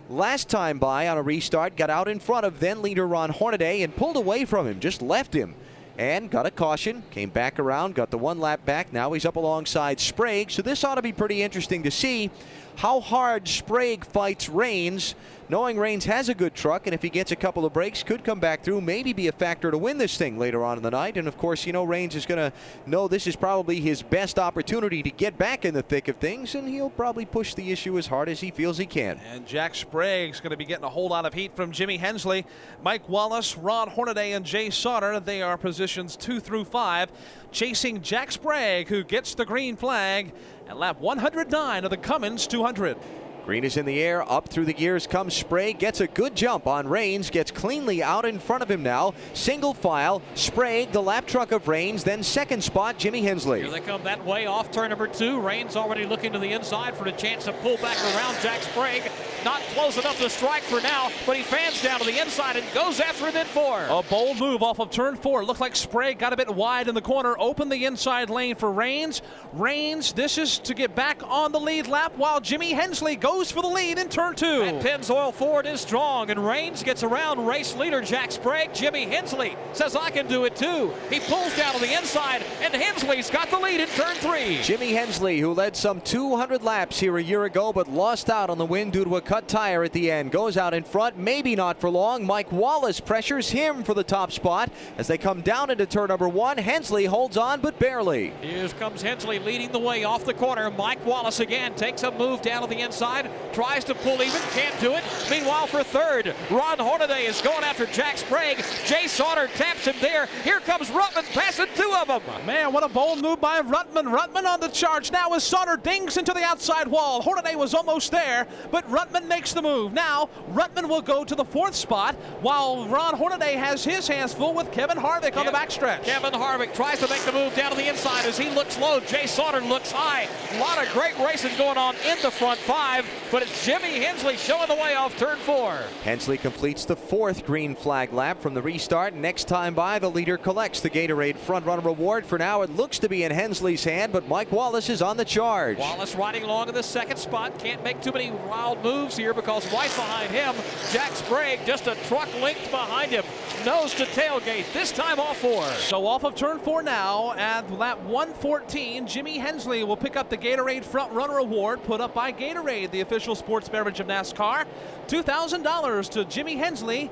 Speaker 4: Last time by on a restart, got out in front of then leader Ron Hornaday and pulled away from him, just left him and got a caution, came back around, got the one lap back. Now he's up alongside Sprague. So this ought to be pretty interesting to see how hard Sprague fights Raines, knowing Raines has a good truck, and if he gets a couple of breaks, could come back through, maybe be a factor to win this thing later on in the night. And of course, you know, Raines is going to know this is probably his best opportunity to get back in the thick of things, and he'll probably push the issue as hard as he feels he can.
Speaker 3: And Jack Sprague's going to be getting a whole lot of heat from Jimmy Hensley, Mike Wallace, Ron Hornaday, and Jay Sauter. They are positions two through five, chasing Jack Sprague, who gets the green flag at lap 109 of the Cummins 200.
Speaker 4: Green is in the air, up through the gears comes Sprague, gets a good jump on Raines, gets cleanly out in front of him now. Single file, Sprague, the lap truck of Raines, then second spot, Jimmy Hensley.
Speaker 5: Here they come that way off turn number two. Raines already looking to the inside for the chance to pull back around Jack Sprague. Not close enough to strike for now, but he fans down to the inside and goes after him in four.
Speaker 3: A bold move off of turn four. Looked like Sprague got a bit wide in the corner, opened the inside lane for Raines. Raines, this is to get back on the lead lap while Jimmy Hensley goes for the lead in turn two.
Speaker 5: And Pennzoil Ford is strong, and Raines gets around race leader Jack Sprague. Jimmy Hensley says, I can do it too. He pulls down to the inside, and Hensley's got the lead in turn three.
Speaker 4: Jimmy Hensley, who led some 200 laps here a year ago, but lost out on the win due to a cut tire at the end, goes out in front, maybe not for long. Mike Wallace pressures him for the top spot as they come down into turn number one. Hensley holds on, but barely.
Speaker 5: Here comes Hensley leading the way off the corner. Mike Wallace again takes a move down to the inside, tries to pull even, can't do it. Meanwhile, for third, Ron Hornaday is going after Jack Sprague. Jay Sauter taps him there. Here comes Ruttman passing two of them.
Speaker 3: Man, what a bold move by Ruttman. Ruttman on the charge now as Sauter dings into the outside wall. Hornaday was almost there, but Ruttman makes the move. Now, Ruttman will go to the fourth spot while Ron Hornaday has his hands full with Kevin Harvick on the backstretch.
Speaker 5: Kevin Harvick tries to make the move down to the inside as he looks low. Jay Sauter looks high. A lot of great racing going on in the front five, but it's Jimmy Hensley showing the way off turn four.
Speaker 4: Hensley completes the fourth green flag lap from the restart. Next time by, the leader collects the Gatorade Front Runner Award. For now, it looks to be in Hensley's hand, but Mike Wallace is on the charge.
Speaker 5: Wallace riding along in the second spot. Can't make too many wild moves here because right behind him, Jack Sprague just a truck length behind him. Nose to tailgate, this time off four.
Speaker 3: So off of turn four now at lap 114, Jimmy Hensley will pick up the Gatorade Front Runner Award put up by Gatorade, the official sports beverage of NASCAR. $2,000 to Jimmy Hensley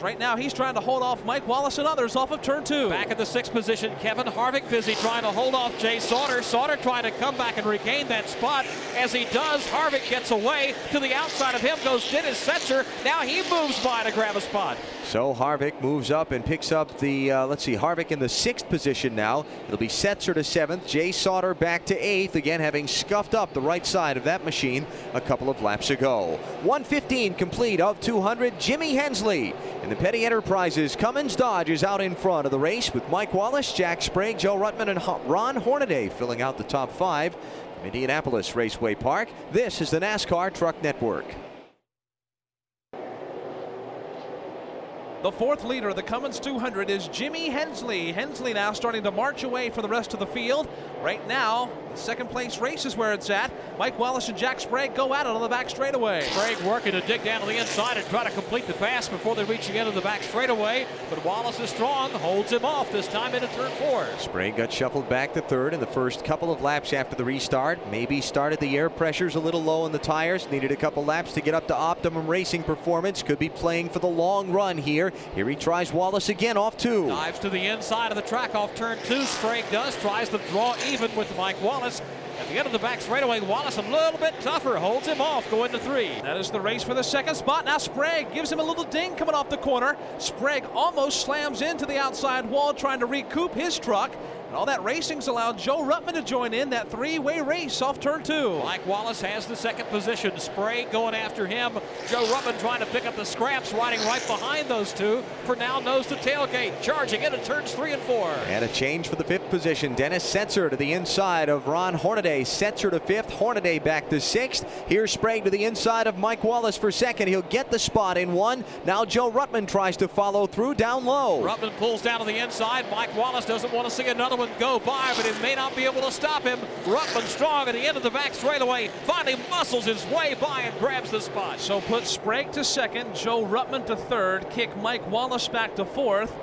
Speaker 3: Right now, he's trying to hold off Mike Wallace and others off of turn two.
Speaker 5: Back in the sixth position, Kevin Harvick busy trying to hold off Jay Sauter. Sauter trying to come back and regain that spot. As he does, Harvick gets away. To the outside of him goes Dennis Setzer. Now he moves by to grab a spot.
Speaker 4: So Harvick moves up and picks up the, uh, let's see, Harvick in the sixth position now. It'll be Setzer to seventh, Jay Sauter back to eighth, again having scuffed up the right side of that machine a couple of laps ago. 115 complete of 200, Jimmy Hensley. In the Petty Enterprises, Cummins Dodge is out in front of the race with Mike Wallace, Jack Sprague, Joe Ruttman, and Ron Hornaday filling out the top five Indianapolis Raceway Park. This is the NASCAR Truck Network.
Speaker 3: The fourth leader of the Cummins 200 is Jimmy Hensley. Hensley now starting to march away for the rest of the field. Right now, the second place race is where it's at. Mike Wallace and Jack Sprague go at it on the back straightaway.
Speaker 5: Sprague working to dig down to the inside and try to complete the pass before they reach the end of the back straightaway. But Wallace is strong, holds him off this time into turn four.
Speaker 4: Sprague got shuffled back to third in the first couple of laps after the restart. Maybe started the air pressures a little low in the tires. Needed a couple laps to get up to optimum racing performance. Could be playing for the long run here. Here he tries Wallace again off two.
Speaker 5: Dives to the inside of the track off turn two. Sprague does, tries to draw even with Mike Wallace. At the end of the back straightaway, Wallace a little bit tougher, holds him off going to three.
Speaker 3: That is the race for the second spot. Now Sprague gives him a little ding coming off the corner. Sprague almost slams into the outside wall trying to recoup his truck. And all that racing's allowed Joe Ruttman to join in that three-way race off turn two.
Speaker 5: Mike Wallace has the second position. Sprague going after him. Joe Ruttman trying to pick up the scraps, riding right behind those two. For now, nose to tailgate, charging into turns three and four.
Speaker 4: And a change for the fifth position. Dennis Setzer to the inside of Ron Hornaday. Setzer to fifth, Hornaday back to sixth. Here's Sprague to the inside of Mike Wallace for second. He'll get the spot in one. Now Joe Ruttman tries to follow through down low.
Speaker 5: Ruttman pulls down to the inside. Mike Wallace doesn't want to see another one go by, but it may not be able to stop him. Ruttman strong at the end of the back straightaway. Finally muscles his way by and grabs the spot.
Speaker 3: So put Sprague to second, Joe Ruttman to third, kick Mike Wallace back to fourth.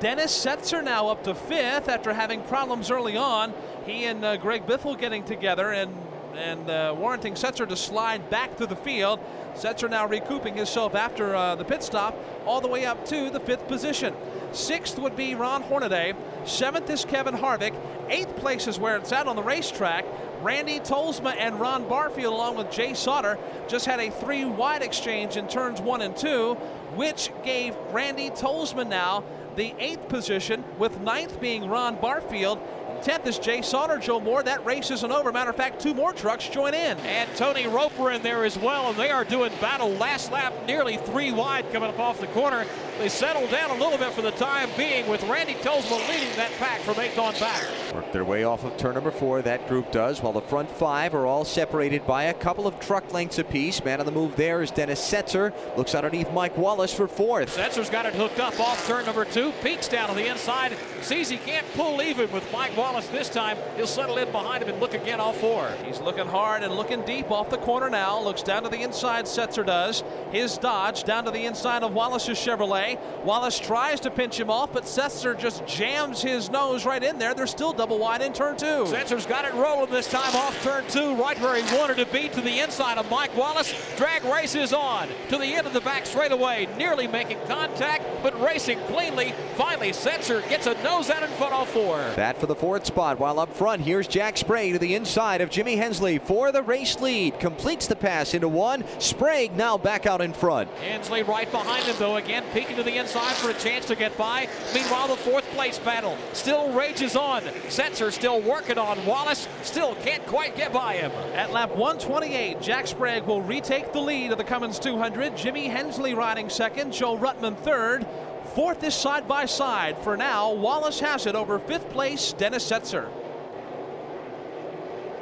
Speaker 3: Dennis Setzer now up to fifth after having problems early on. He and uh, Greg Biffle getting together and and uh, warranting Setzer to slide back to the field. Setzer now recouping himself after uh, the pit stop all the way up to the fifth position. Sixth would be Ron Hornaday. Seventh is Kevin Harvick. Eighth place is where it's at on the racetrack. Randy Tolsma and Ron Barfield, along with Jay Sauter, just had a three wide exchange in turns one and two, which gave Randy Tolsma now the eighth position, with ninth being Ron Barfield. 10th is Jay Sauter, Joe Moore. That race isn't over. Matter of fact, two more trucks join in.
Speaker 5: And Tony Roper in there as well, and they are doing battle last lap, nearly three wide coming up off the corner. They settle down a little bit for the time being with Randy Tolsma leading that pack from eighth on back.
Speaker 4: Work their way off of turn number four, that group does, while the front five are all separated by a couple of truck lengths apiece. Man on the move there is Dennis Setzer. Looks underneath Mike Wallace for fourth.
Speaker 5: Setzer's got it hooked up off turn number two. Peeks down to the inside. Sees he can't pull even with Mike Wallace this time. He'll settle in behind him and look again all four.
Speaker 3: He's looking hard and looking deep off the corner now. Looks down to the inside, Setzer does. His Dodge down to the inside of Wallace's Chevrolet. Wallace tries to pinch him off, but Setzer just jams his nose right in there. They're still double wide in turn two.
Speaker 5: Setzer's got it rolling this time off turn two, right where he wanted to be to the inside of Mike Wallace. Drag races on to the end of the back straightaway, nearly making contact, but racing cleanly. Finally, Setzer gets a nose out in front all four.
Speaker 4: That for the fourth spot, while up front, here's Jack Sprague to the inside of Jimmy Hensley for the race lead. Completes the pass into one. Sprague now back out in front.
Speaker 5: Hensley right behind him, though, again peeking to the inside for a chance to get by. Meanwhile, the fourth place battle still rages on. Setzer still working on Wallace, still can't quite get by him.
Speaker 3: At lap 128, Jack Sprague will retake the lead of the Cummins 200. Jimmy Hensley riding second, Joe Ruttman third. Fourth is side by side. For now, Wallace has it over fifth place, Dennis Setzer.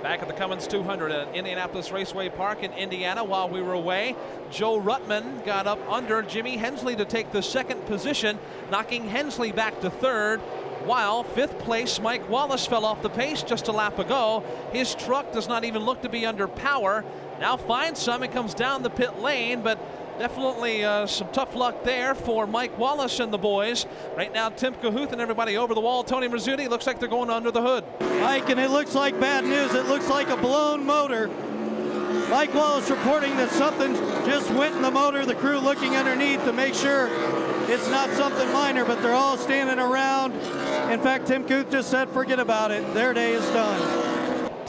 Speaker 3: Back at the Cummins 200 at Indianapolis Raceway Park in Indiana while we were away. Joe Ruttman got up under Jimmy Hensley to take the second position, knocking Hensley back to third. While fifth place Mike Wallace fell off the pace just a lap ago. His truck does not even look to be under power. Now finds some and comes down the pit lane, but Definitely uh, some tough luck there for Mike Wallace and the boys. Right now, Tim Cahuth and everybody over the wall. Tony Rizzuti looks like they're going under the hood.
Speaker 7: Mike, and it looks like bad news. It looks like a blown motor. Mike Wallace reporting that something just went in the motor. The crew looking underneath to make sure It's not something minor, but they're all standing around. In fact, Tim Kuth just said, forget about it. Their day is done.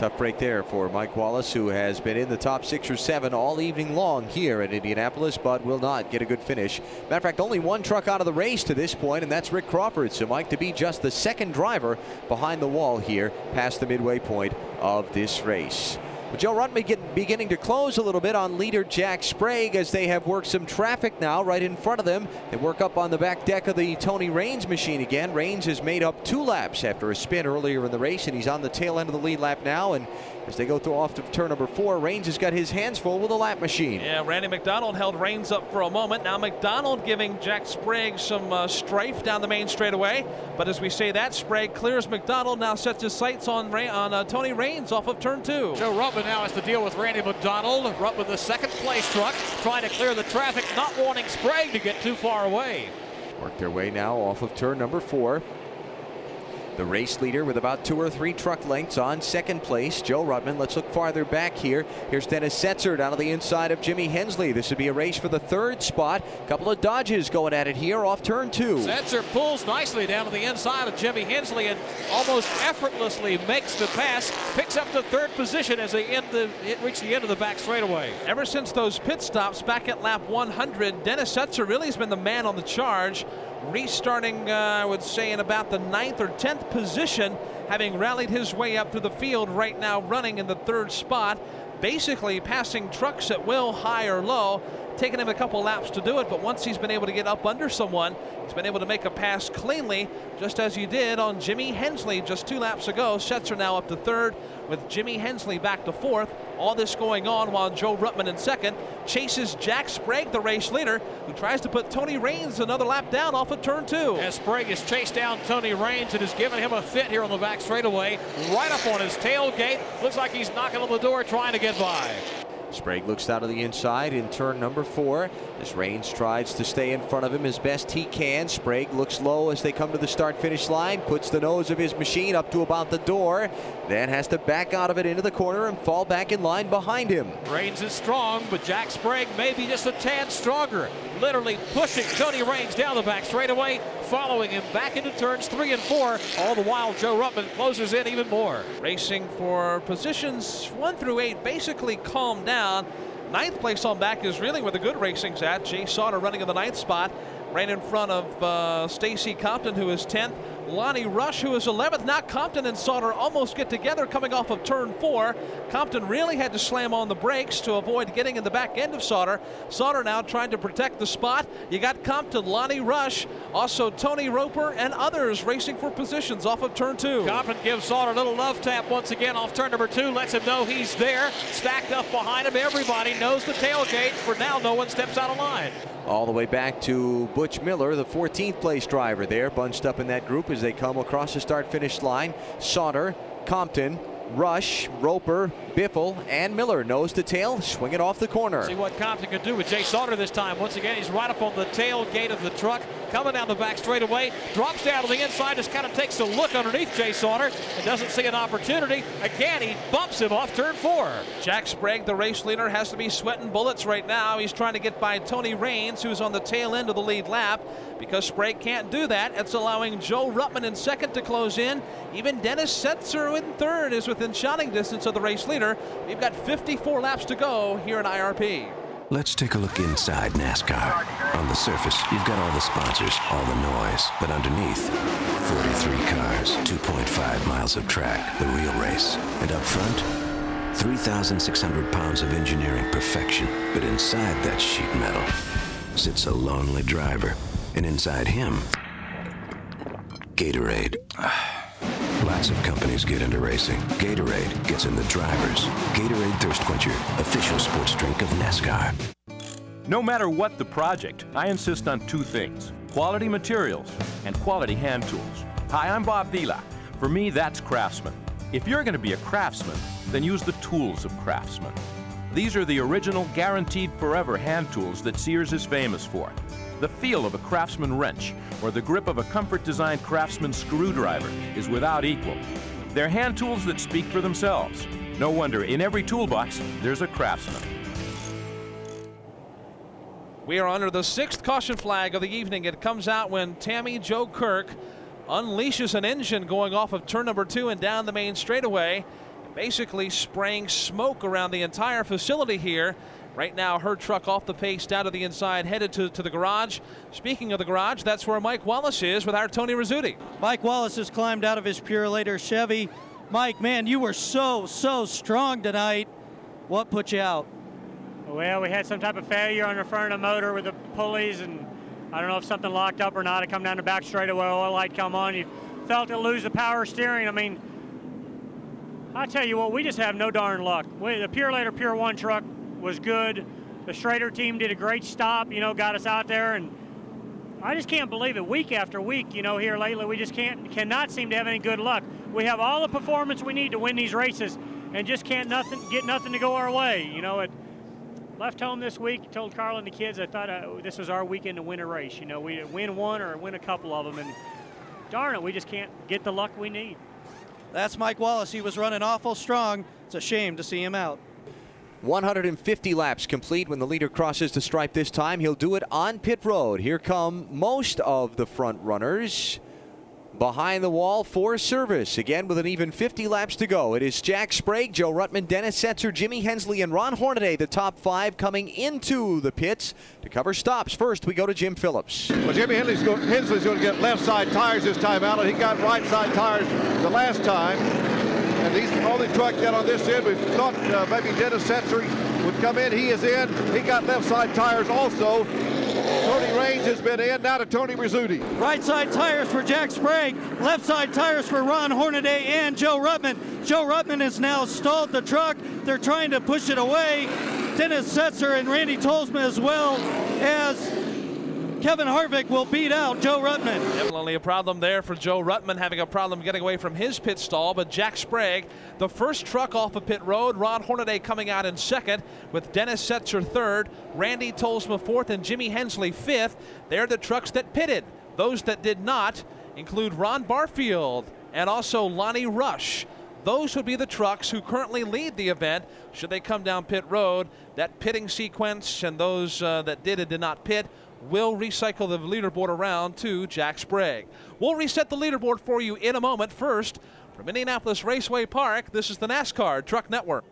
Speaker 4: Tough break there for Mike Wallace, who has been in the top six or seven all evening long here at Indianapolis, but will not get a good finish. Matter of fact, only one truck out of the race to this point, and that's Rick Crawford. So Mike to be just the second driver behind the wall here past the midway point of this race. But Joe Ruttman get, beginning to close a little bit on leader Jack Sprague as they have worked some traffic now right in front of them. They work up on the back deck of the Tony Raines machine again. Raines has made up two laps after a spin earlier in the race, and he's on the tail end of the lead lap now. And as they go through off to turn number four, Raines has got his hands full with a lap machine.
Speaker 3: Yeah, Randy McDonald held Raines up for a moment. Now McDonald giving Jack Sprague some uh, strafe down the main straightaway. But as we say that, Sprague clears McDonald, now sets his sights on, Ra- on uh, Tony Raines off of turn two.
Speaker 5: Joe Ruttman now has to deal with Randy McDonald. Ruttman, the second place truck, trying to clear the traffic, not wanting Sprague to get too far away.
Speaker 4: Work their way now off of turn number four. The race leader with about two or three truck lengths on second place, Joe Ruttman. Let's look farther back here. Here's Dennis Setzer down to the inside of Jimmy Hensley. This would be a race for the third spot. A Couple of Dodges going at it here off turn two.
Speaker 5: Setzer pulls nicely down to the inside of Jimmy Hensley and almost effortlessly makes the pass, picks up the third position as they end the, reach the end of the back straightaway.
Speaker 3: Ever since those pit stops back at lap 100, Dennis Setzer really has been the man on the charge. Restarting, uh, I would say, in about the ninth or tenth position, having rallied his way up through the field, right now running in the third spot, basically passing trucks at will, high or low. Taken him a couple laps to do it, but once he's been able to get up under someone, he's been able to make a pass cleanly, just as he did on Jimmy Hensley just two laps ago. Setzer now up to third, with Jimmy Hensley back to fourth. All this going on while Joe Ruttman in second chases Jack Sprague, the race leader, who tries to put Tony Raines another lap down off of turn two.
Speaker 5: As Sprague has chased down Tony Raines and has given him a fit here on the back straightaway, right up on his tailgate. Looks like he's knocking on the door trying to get by.
Speaker 4: Sprague looks out of the inside in turn number four. As Raines tries to stay in front of him as best he can. Sprague looks low as they come to the start finish line, puts the nose of his machine up to about the door, then has to back out of it into the corner and fall back in line behind him.
Speaker 5: Raines is strong, but Jack Sprague may be just a tad stronger. Literally pushing Tony Raines down the back straightaway, following him back into turns three and four. All the while, Joe Ruttman closes in even more.
Speaker 3: Racing for positions one through eight, basically calmed down. Ninth place on back is really where the good racing's at. Jay Sauter running in the ninth spot, right in front of uh, Stacy Compton, who is 10th. Lonnie Rush, who is 11th. Now Compton and Sauter almost get together coming off of turn four. Compton really had to slam on the brakes to avoid getting in the back end of Sauter. Sauter now trying to protect the spot. You got Compton, Lonnie Rush, also Tony Roper, and others racing for positions off of turn two.
Speaker 5: Compton gives Sauter a little love tap once again off turn number two, lets him know he's there. Stacked up behind him. Everybody knows the tailgate. For now, no one steps out of line.
Speaker 4: All the way back to Butch Miller, the 14th place driver there, bunched up in that group as they come across the start finish line. Sauter, Compton, Rush, Roper, Biffle, and Miller nose to tail, swinging off the corner.
Speaker 5: See what Compton can do with Jay Sauter this time. Once again, he's right up on the tailgate of the truck, coming down the back straightaway, drops down to the inside, just kind of takes a look underneath Jay Sauter and doesn't see an opportunity. Again, he bumps him off turn four.
Speaker 3: Jack Sprague, the race leader, has to be sweating bullets right now. He's trying to get by Tony Raines, who's on the tail end of the lead lap. Because Sprague can't do that, it's allowing Joe Ruttman in second to close in. Even Dennis Setzer in third is within shouting distance of the race leader. We've got 54 laps to go here in IRP.
Speaker 19: Let's take a look inside NASCAR. On the surface, you've got all the sponsors, all the noise, but underneath, 43 cars, 2.5 miles of track, the real race. And up front, 3,600 pounds of engineering perfection. But inside that sheet metal sits a lonely driver. And inside him, Gatorade. Lots of companies get into racing. Gatorade gets in the drivers. Gatorade Thirst Quencher, official sports drink of NASCAR.
Speaker 20: No matter what the project, I insist on two things quality materials and quality hand tools. Hi, I'm Bob Vila. For me, that's Craftsman. If you're going to be a craftsman, then use the tools of Craftsman. These are the original, guaranteed forever hand tools that Sears is famous for. The feel of a Craftsman wrench or the grip of a comfort designed Craftsman screwdriver is without equal. They're hand tools that speak for themselves. No wonder in every toolbox there's a Craftsman.
Speaker 3: We are under the sixth caution flag of the evening. It comes out when Tammy Jo Kirk unleashes an engine going off of turn number two and down the main straightaway, basically spraying smoke around the entire facility here. Right now, her truck off the pace down to the inside, headed to, to the garage. Speaking of the garage, that's where Mike Wallace is with our Tony Rizzuti.
Speaker 7: Mike Wallace has climbed out of his Purolator Chevy. Mike, man, you were so, so strong tonight. What put you out?
Speaker 14: Well, we had some type of failure on the front of the motor with the pulleys, and I don't know if something locked up or not. It come down the back straightaway, oil light come on. You felt it lose the power steering. I mean, I tell you what, we just have no darn luck. We, the Purolator Pure One truck was good. The Schrader team did a great stop, you know, got us out there, and I just can't believe it. Week after week, you know, here lately, we just can't cannot seem to have any good luck. We have all the performance we need to win these races, and just can't nothing get nothing to go our way. You know, it left home this week. Told Carl and the kids I thought uh, this was our weekend to win a race. You know, we win one or win a couple of them, and darn it, we just can't get the luck we need.
Speaker 7: That's Mike Wallace. He was running awful strong. It's a shame to see him out.
Speaker 4: 150 laps complete when the leader crosses the stripe this time. He'll do it on pit road. Here come most of the front runners. Behind the wall for service. Again, with an even 50 laps to go. It is Jack Sprague, Joe Ruttman, Dennis Setzer, Jimmy Hensley, and Ron Hornaday, the top five coming into the pits to cover stops. First, we go to Jim Phillips.
Speaker 6: Well, Jimmy Hensley's going, Hensley's going to get left side tires this time out, and he got right side tires the last time. And these only truck yet on this end. We thought uh, maybe Dennis Setzer would come in. He is in. He got left side tires also. Tony Raines has been in. Now to Tony Rizzuti.
Speaker 7: Right side tires for Jack Sprague. Left side tires for Ron Hornaday and Joe Ruttman. Joe Ruttman has now stalled the truck. They're trying to push it away. Dennis Setzer and Randy Tolsma as well as Kevin Harvick will beat out Joe Ruttman.
Speaker 3: Definitely a problem there for Joe Ruttman having a problem getting away from his pit stall, but Jack Sprague, the first truck off of pit road, Ron Hornaday coming out in second with Dennis Setzer third, Randy Tolsma fourth, and Jimmy Hensley fifth. They're the trucks that pitted. Those that did not include Ron Barfield and also Lonnie Rush. Those would be the trucks who currently lead the event should they come down pit road. That pitting sequence and those uh, that did and did not pit will recycle the leaderboard around to Jack Sprague. We'll reset the leaderboard for you in a moment. First, from Indianapolis Raceway Park, this is the NASCAR Truck Network.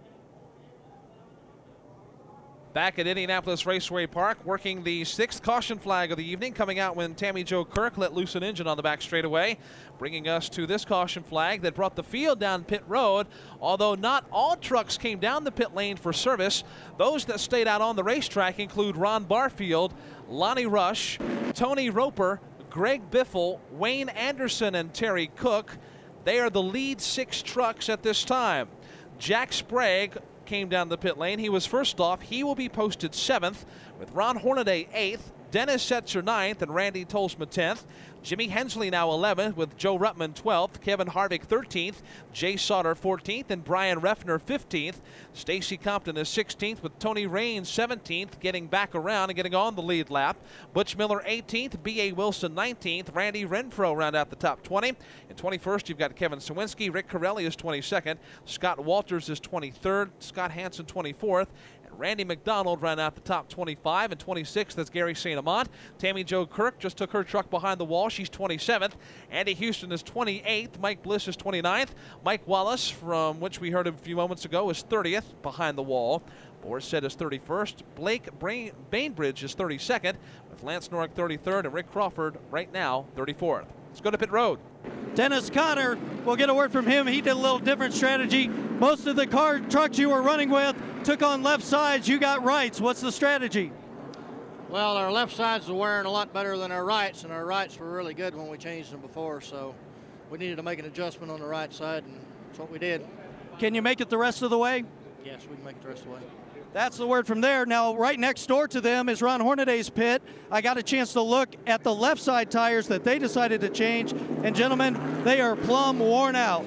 Speaker 3: Back at Indianapolis Raceway Park, working the sixth caution flag of the evening, coming out when Tammy Jo Kirk let loose an engine on the back straightaway, bringing us to this caution flag that brought the field down pit road. Although not all trucks came down the pit lane for service, those that stayed out on the racetrack include Ron Barfield, Lonnie Rush, Tony Roper, Greg Biffle, Wayne Anderson, and Terry Cook. They are the lead six trucks at this time. Jack Sprague came down the pit lane. He was first off. He will be posted seventh, with Ron Hornaday eighth, Dennis Setzer ninth, and Randy Tolsma tenth. Jimmy Hensley now 11th with Joe Ruttman 12th, Kevin Harvick 13th, Jay Sauter 14th, and Bryan Reffner 15th. Stacy Compton is 16th with Tony Raines 17th, getting back around and getting on the lead lap. Butch Miller 18th, B.A. Wilson 19th, Randy Renfro round out the top 20. In 21st, you've got Kevin Cywinski, Rick Carelli is 22nd, Scott Walters is 23rd, Scott Hansen 24th, Randy McDonald ran out the top 25 and 26th. That's Gary St. Amant. Tammy Jo Kirk just took her truck behind the wall. She's 27th. Andy Houston is 28th. Mike Bliss is 29th. Mike Wallace, from which we heard a few moments ago, is 30th behind the wall. Boris Said is 31st. Blake Bainbridge is 32nd, with Lance Norick 33rd and Rick Crawford right now 34th. Let's go to pit road.
Speaker 7: Dennis Conner, we'll get a word from him. He did a little different strategy. Most of the car trucks you were running with took on left sides. You got rights. What's the strategy?
Speaker 21: Well, our left sides are wearing a lot better than our rights, and our rights were really good when we changed them before. So we needed to make an adjustment on the right side, and that's what we did.
Speaker 7: Can you make it the rest of the way?
Speaker 21: Yes, we can make it the rest of the way.
Speaker 7: That's the word from there. Now, right next door to them is Ron Hornaday's pit. I got a chance to look at the left side tires that they decided to change. And, gentlemen, they are plumb worn out.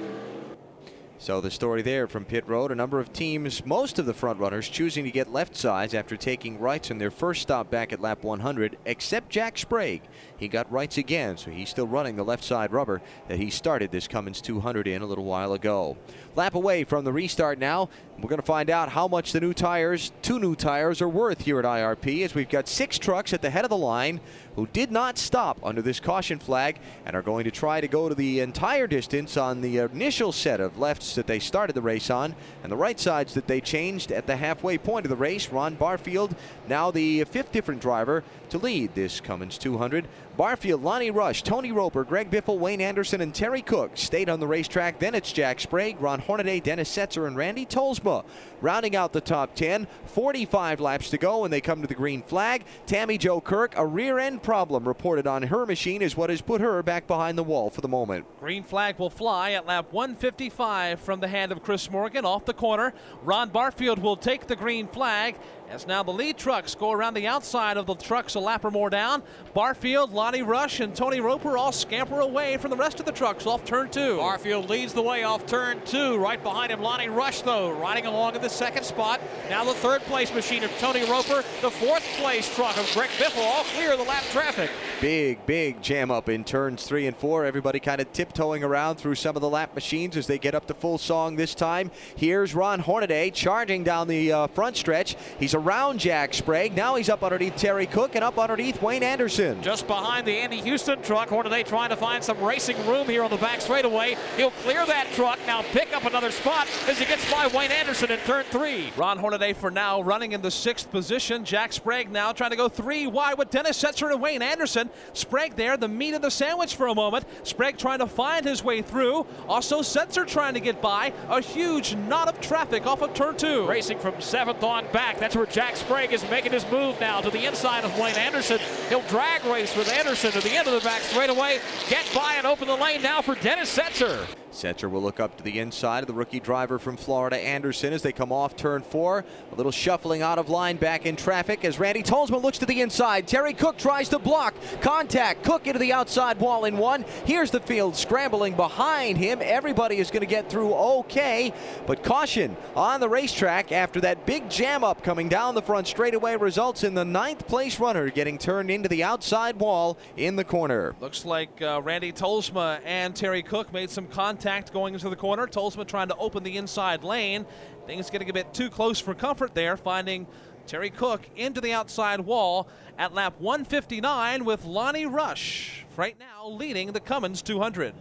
Speaker 4: So the story there from pit road, a number of teams, most of the front runners choosing to get left sides after taking rights in their first stop back at lap 100, except Jack Sprague. He got rights again, so he's still running the left side rubber that he started this Cummins 200 in a little while ago. Lap away from the restart now. We're going to find out how much the new tires, two new tires, are worth here at IRP as we've got six trucks at the head of the line who did not stop under this caution flag and are going to try to go to the entire distance on the initial set of lefts that they started the race on and the right sides that they changed at the halfway point of the race. Ron Barfield, now the fifth different driver to lead this Cummins 200. Barfield, Lonnie Rush, Tony Roper, Greg Biffle, Wayne Anderson, and Terry Cook stayed on the racetrack. Then it's Jack Sprague, Ron Hornaday, Dennis Setzer, and Randy Tolsma rounding out the top 10. 45 laps to go, and they come to the green flag. Tammy Jo Kirk, a rear end problem reported on her machine is what has put her back behind the wall for the moment.
Speaker 3: Green flag will fly at lap 155 from the hand of Chris Morgan off the corner. Ron Barfield will take the green flag as now the lead trucks go around the outside of the trucks a lap or more down. Barfield, Lonnie Rush, and Tony Roper all scamper away from the rest of the trucks off turn two.
Speaker 5: Barfield leads the way off turn two. Right behind him, Lonnie Rush, though, riding along in the second spot. Now the third place machine of Tony Roper. The fourth place truck of Greg Biffle, all clear of the lap traffic.
Speaker 4: Big, big jam up in turns three and four. Everybody kind of tiptoeing around through some of the lap machines as they get up to full song this time. Here's Ron Hornaday charging down the uh, front stretch. He's around Jack Sprague. Now he's up underneath Terry Cook and up underneath Wayne Anderson.
Speaker 5: Just behind the Andy Houston truck. Hornaday trying to find some racing room here on the back straightaway. He'll clear that truck, now pick up another spot as he gets by Wayne Anderson in turn three.
Speaker 3: Ron Hornaday for now running in the sixth position. Jack Sprague now trying to go three wide with Dennis Setzer and Wayne Anderson. Sprague there, the meat of the sandwich for a moment. Sprague trying to find his way through. Also Setzer trying to get by. A huge knot of traffic off of turn two.
Speaker 5: Racing from seventh on back. That's where Jack Sprague is making his move now to the inside of Wayne Anderson. He'll drag race with Anderson to the end of the back straightaway. Get by and open the lane now for Dennis Setzer.
Speaker 4: Setzer will look up to the inside of the rookie driver from Florida, Anderson, as they come off turn four. A little shuffling out of line back in traffic as Randy Tolsma looks to the inside. Terry Cook tries to block. Contact. Cook into the outside wall in one. Here's the field scrambling behind him. Everybody is going to get through okay, but caution on the racetrack after that big jam up coming down the front straightaway results in the ninth place runner getting turned into the outside wall in the corner.
Speaker 3: Looks like uh, Randy Tolsma and Terry Cook made some contact going into the corner. Tolsma trying to open the inside lane. Things getting a bit too close for comfort there, finding Terry Cook into the outside wall at lap 159 with Lonnie Rush right now leading the Cummins 200.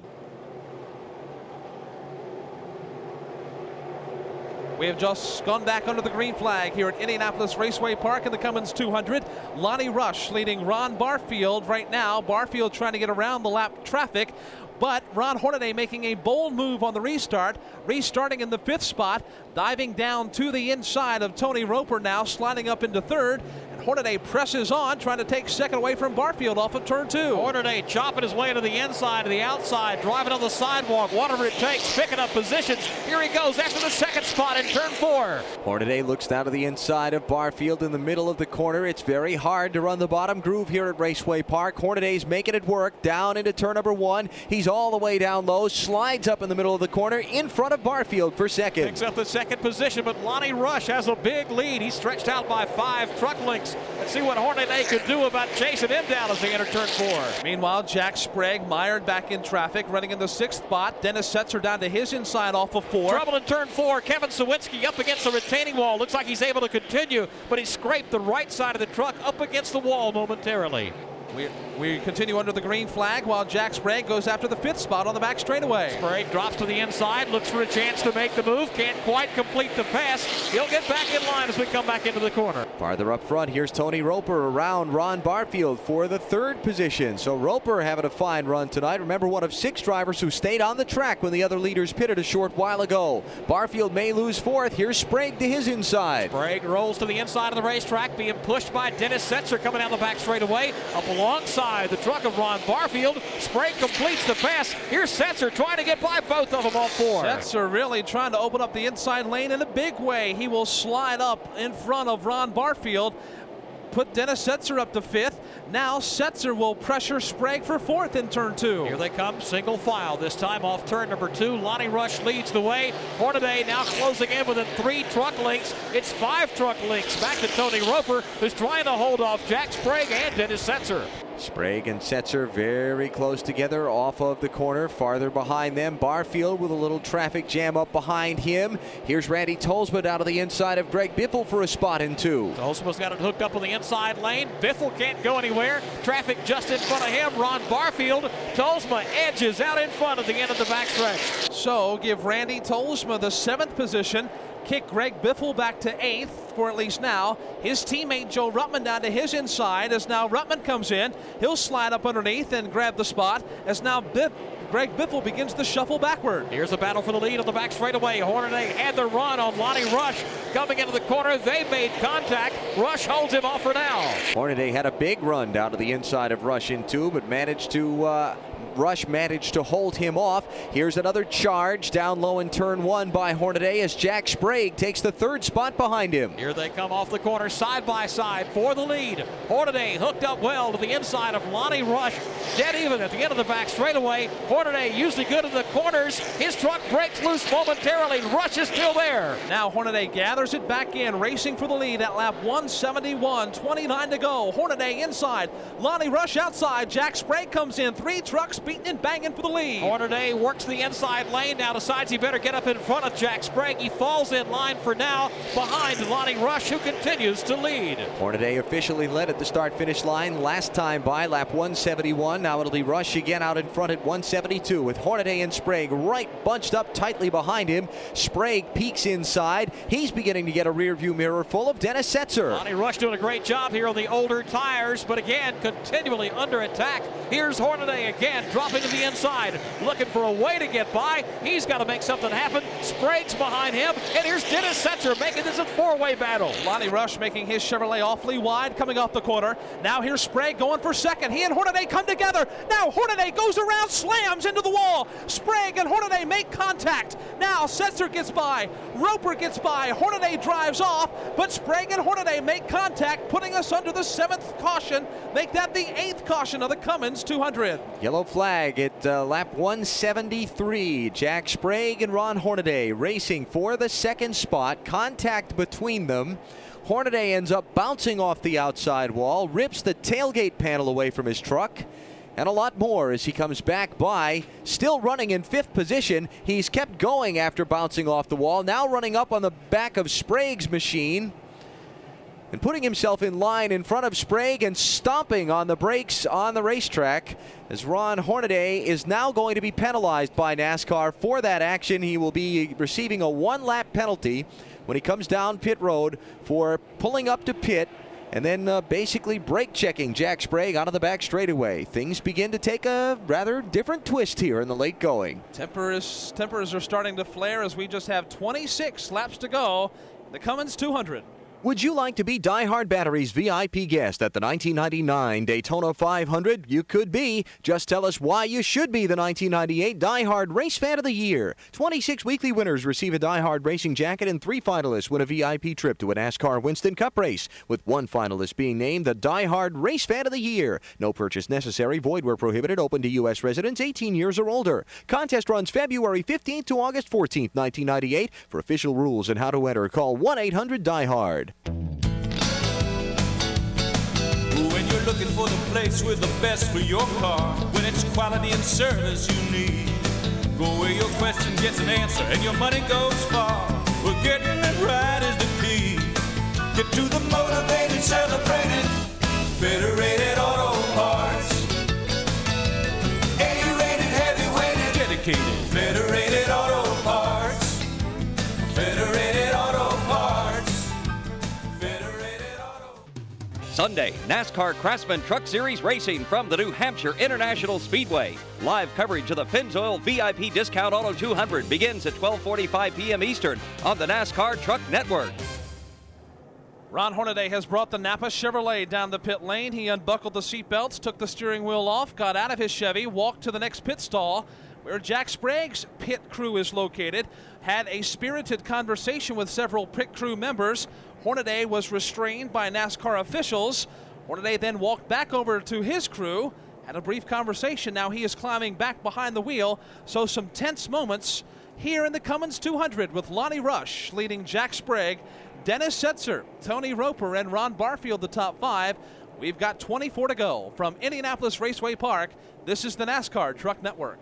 Speaker 3: We have just gone back under the green flag here at Indianapolis Raceway Park in the Cummins 200. Lonnie Rush leading Ron Barfield right now. Barfield trying to get around the lap traffic. But Ron Hornaday making a bold move on the restart, restarting in the fifth spot, diving down to the inside of Tony Roper now, sliding up into third. And Hornaday presses on, trying to take second away from Barfield off of turn two.
Speaker 5: Hornaday chopping his way to the inside, to the outside, driving on the sidewalk, whatever it takes, picking up positions. Here he goes after the second spot in turn four.
Speaker 4: Hornaday looks down to the inside of Barfield in the middle of the corner. It's very hard to run the bottom groove here at Raceway Park. Hornaday's making it work down into turn number one. He's all the way down low, slides up in the middle of the corner in front of Barfield for second.
Speaker 5: Picks up the second position, but Lonnie Rush has a big lead. He's stretched out by five truck lengths. Let's see what Hornaday could do about chasing him down as they enter turn four.
Speaker 3: Meanwhile, Jack Sprague mired back in traffic, running in the sixth spot. Dennis Setzer down to his inside off of four.
Speaker 5: Trouble in turn four. Kevin Cywinski up against the retaining wall. Looks like he's able to continue, but he scraped the right side of the truck up against the wall momentarily.
Speaker 3: We, we continue under the green flag while Jack Sprague goes after the fifth spot on the back straightaway.
Speaker 5: Sprague drops to the inside, looks for a chance to make the move, can't quite complete the pass. He'll get back in line as we come back into the corner.
Speaker 4: Farther up front, here's Tony Roper around Ron Barfield for the third position. So Roper having a fine run tonight. Remember, one of six drivers who stayed on the track when the other leaders pitted a short while ago. Barfield may lose fourth. Here's Sprague to his inside.
Speaker 5: Sprague rolls to the inside of the racetrack, being pushed by Dennis Setzer coming down the back straightaway. Up alongside the truck of Ron Barfield. Sprague completes the pass. Here's Setzer trying to get by both of them, all four.
Speaker 3: Setzer really trying to open up the inside lane in a big way. He will slide up in front of Ron Barfield. Put Dennis Setzer up to fifth. Now Setzer will pressure Sprague for fourth in turn two.
Speaker 5: Here they come, single file. This time off turn number two. Lonnie Rush leads the way. Hornaday now closing in within three truck lengths. It's five truck lengths. Back to Tony Roper, who's trying to hold off Jack Sprague and Dennis Setzer.
Speaker 4: Sprague and Setzer very close together off of the corner. Farther behind them, Barfield with a little traffic jam up behind him. Here's Randy Tolsma out of the inside of Greg Biffle for a spot in two.
Speaker 5: Tolsma's got it hooked up on the inside lane. Biffle can't go anywhere. Traffic just in front of him. Ron Barfield. Tolsma edges out in front at the end of the backstretch.
Speaker 3: So give Randy Tolsma the seventh position kick Greg Biffle back to eighth for at least now. His teammate Joe Ruttman down to his inside as now Ruttman comes in. He'll slide up underneath and grab the spot as now Biff, Greg Biffle begins to shuffle backward.
Speaker 5: Here's a battle for the lead on the back straightaway. Hornaday had the run on Lonnie Rush coming into the corner. They made contact. Rush holds him off for now.
Speaker 4: Hornaday had a big run down to the inside of Rush in two, but managed to uh, Rush managed to hold him off. Here's another charge down low in turn one by Hornaday as Jack Sprague takes the third spot behind him.
Speaker 5: Here they come off the corner side by side for the lead. Hornaday hooked up well to the inside of Lonnie Rush. Dead even at the end of the back straightaway. Hornaday usually good in the corners. His truck breaks loose momentarily. Rush is still there.
Speaker 3: Now Hornaday gathers it back in, racing for the lead at lap 171. 29 to go. Hornaday inside. Lonnie Rush outside. Jack Sprague comes in. Three trucks beating and banging for the lead.
Speaker 5: Hornaday works the inside lane now, decides he better get up in front of Jack Sprague. He falls in line for now behind Lonnie Rush, who continues to lead.
Speaker 4: Hornaday officially led at the start finish line last time by lap 171. Now it'll be Rush again out in front at 172 with Hornaday and Sprague right bunched up tightly behind him. Sprague peeks inside. He's beginning to get a rear view mirror full of Dennis Setzer.
Speaker 5: Lonnie Rush doing a great job here on the older tires, but again, continually under attack. Here's Hornaday again, dropping to the inside, looking for a way to get by. He's got to make something happen. Sprague's behind him, and here's Dennis Setzer making this a four-way battle.
Speaker 3: Lonnie Rush making his Chevrolet awfully wide coming off the corner. Now here's Sprague going for second. He and Hornaday come together. Now Hornaday goes around, slams into the wall. Sprague and Hornaday make contact. Now Setzer gets by. Roper gets by. Hornaday drives off, but Sprague and Hornaday make contact, putting us under the seventh caution. Make that the eighth caution of the Cummins 200.
Speaker 4: Yellow flag at uh, lap 173. Jack Sprague and Ron Hornaday racing for the second spot. Contact between them. Hornaday ends up bouncing off the outside wall, rips the tailgate panel away from his truck, and a lot more as he comes back by. Still running in fifth position. He's kept going after bouncing off the wall, now running up on the back of Sprague's machine and putting himself in line in front of Sprague and stomping on the brakes on the racetrack as Ron Hornaday is now going to be penalized by NASCAR for that action. He will be receiving a one lap penalty when he comes down pit road for pulling up to pit and then uh, basically brake checking Jack Sprague out of the back straightaway. Things begin to take a rather different twist here in the late going.
Speaker 3: Tempers, tempers are starting to flare as we just have 26 laps to go. The Cummins 200.
Speaker 4: Would you like to be Die Hard Battery's VIP guest at the 1999 Daytona 500? You could be. Just tell us why you should be the 1998 Die Hard Race Fan of the Year. 26 weekly winners receive a Die Hard racing jacket, and three finalists win a VIP trip to a NASCAR Winston Cup race, with one finalist being named the Die Hard Race Fan of the Year. No purchase necessary, void where prohibited, open to U.S. residents 18 years or older. Contest runs February 15th to August 14th, 1998. For official rules and how to enter, call 1 800 Die Hard.
Speaker 22: When you're looking for the place with the best for your car, when it's quality and service you need, go where your question gets an answer and your money goes far. Well, getting it right is the key. Get to the motivated, celebrated, Federated
Speaker 23: Sunday, NASCAR Craftsman Truck Series racing from the New Hampshire International Speedway. Live coverage of the Pennzoil VIP Discount Auto 200 begins at 12:45 p.m. Eastern on the NASCAR Truck Network.
Speaker 3: Ron Hornaday has brought the Napa Chevrolet down the pit lane. He unbuckled the seatbelts, took the steering wheel off, got out of his Chevy, walked to the next pit stall, where Jack Sprague's pit crew is located, had a spirited conversation with several pit crew members. Hornaday was restrained by NASCAR officials. Hornaday then walked back over to his crew, had a brief conversation. Now he is climbing back behind the wheel, so some tense moments here in the Cummins 200 with Lonnie Rush leading Jack Sprague, Dennis Setzer, Tony Roper, and Ron Barfield, the top five. We've got 24 to go from Indianapolis Raceway Park. This is the NASCAR Truck Network.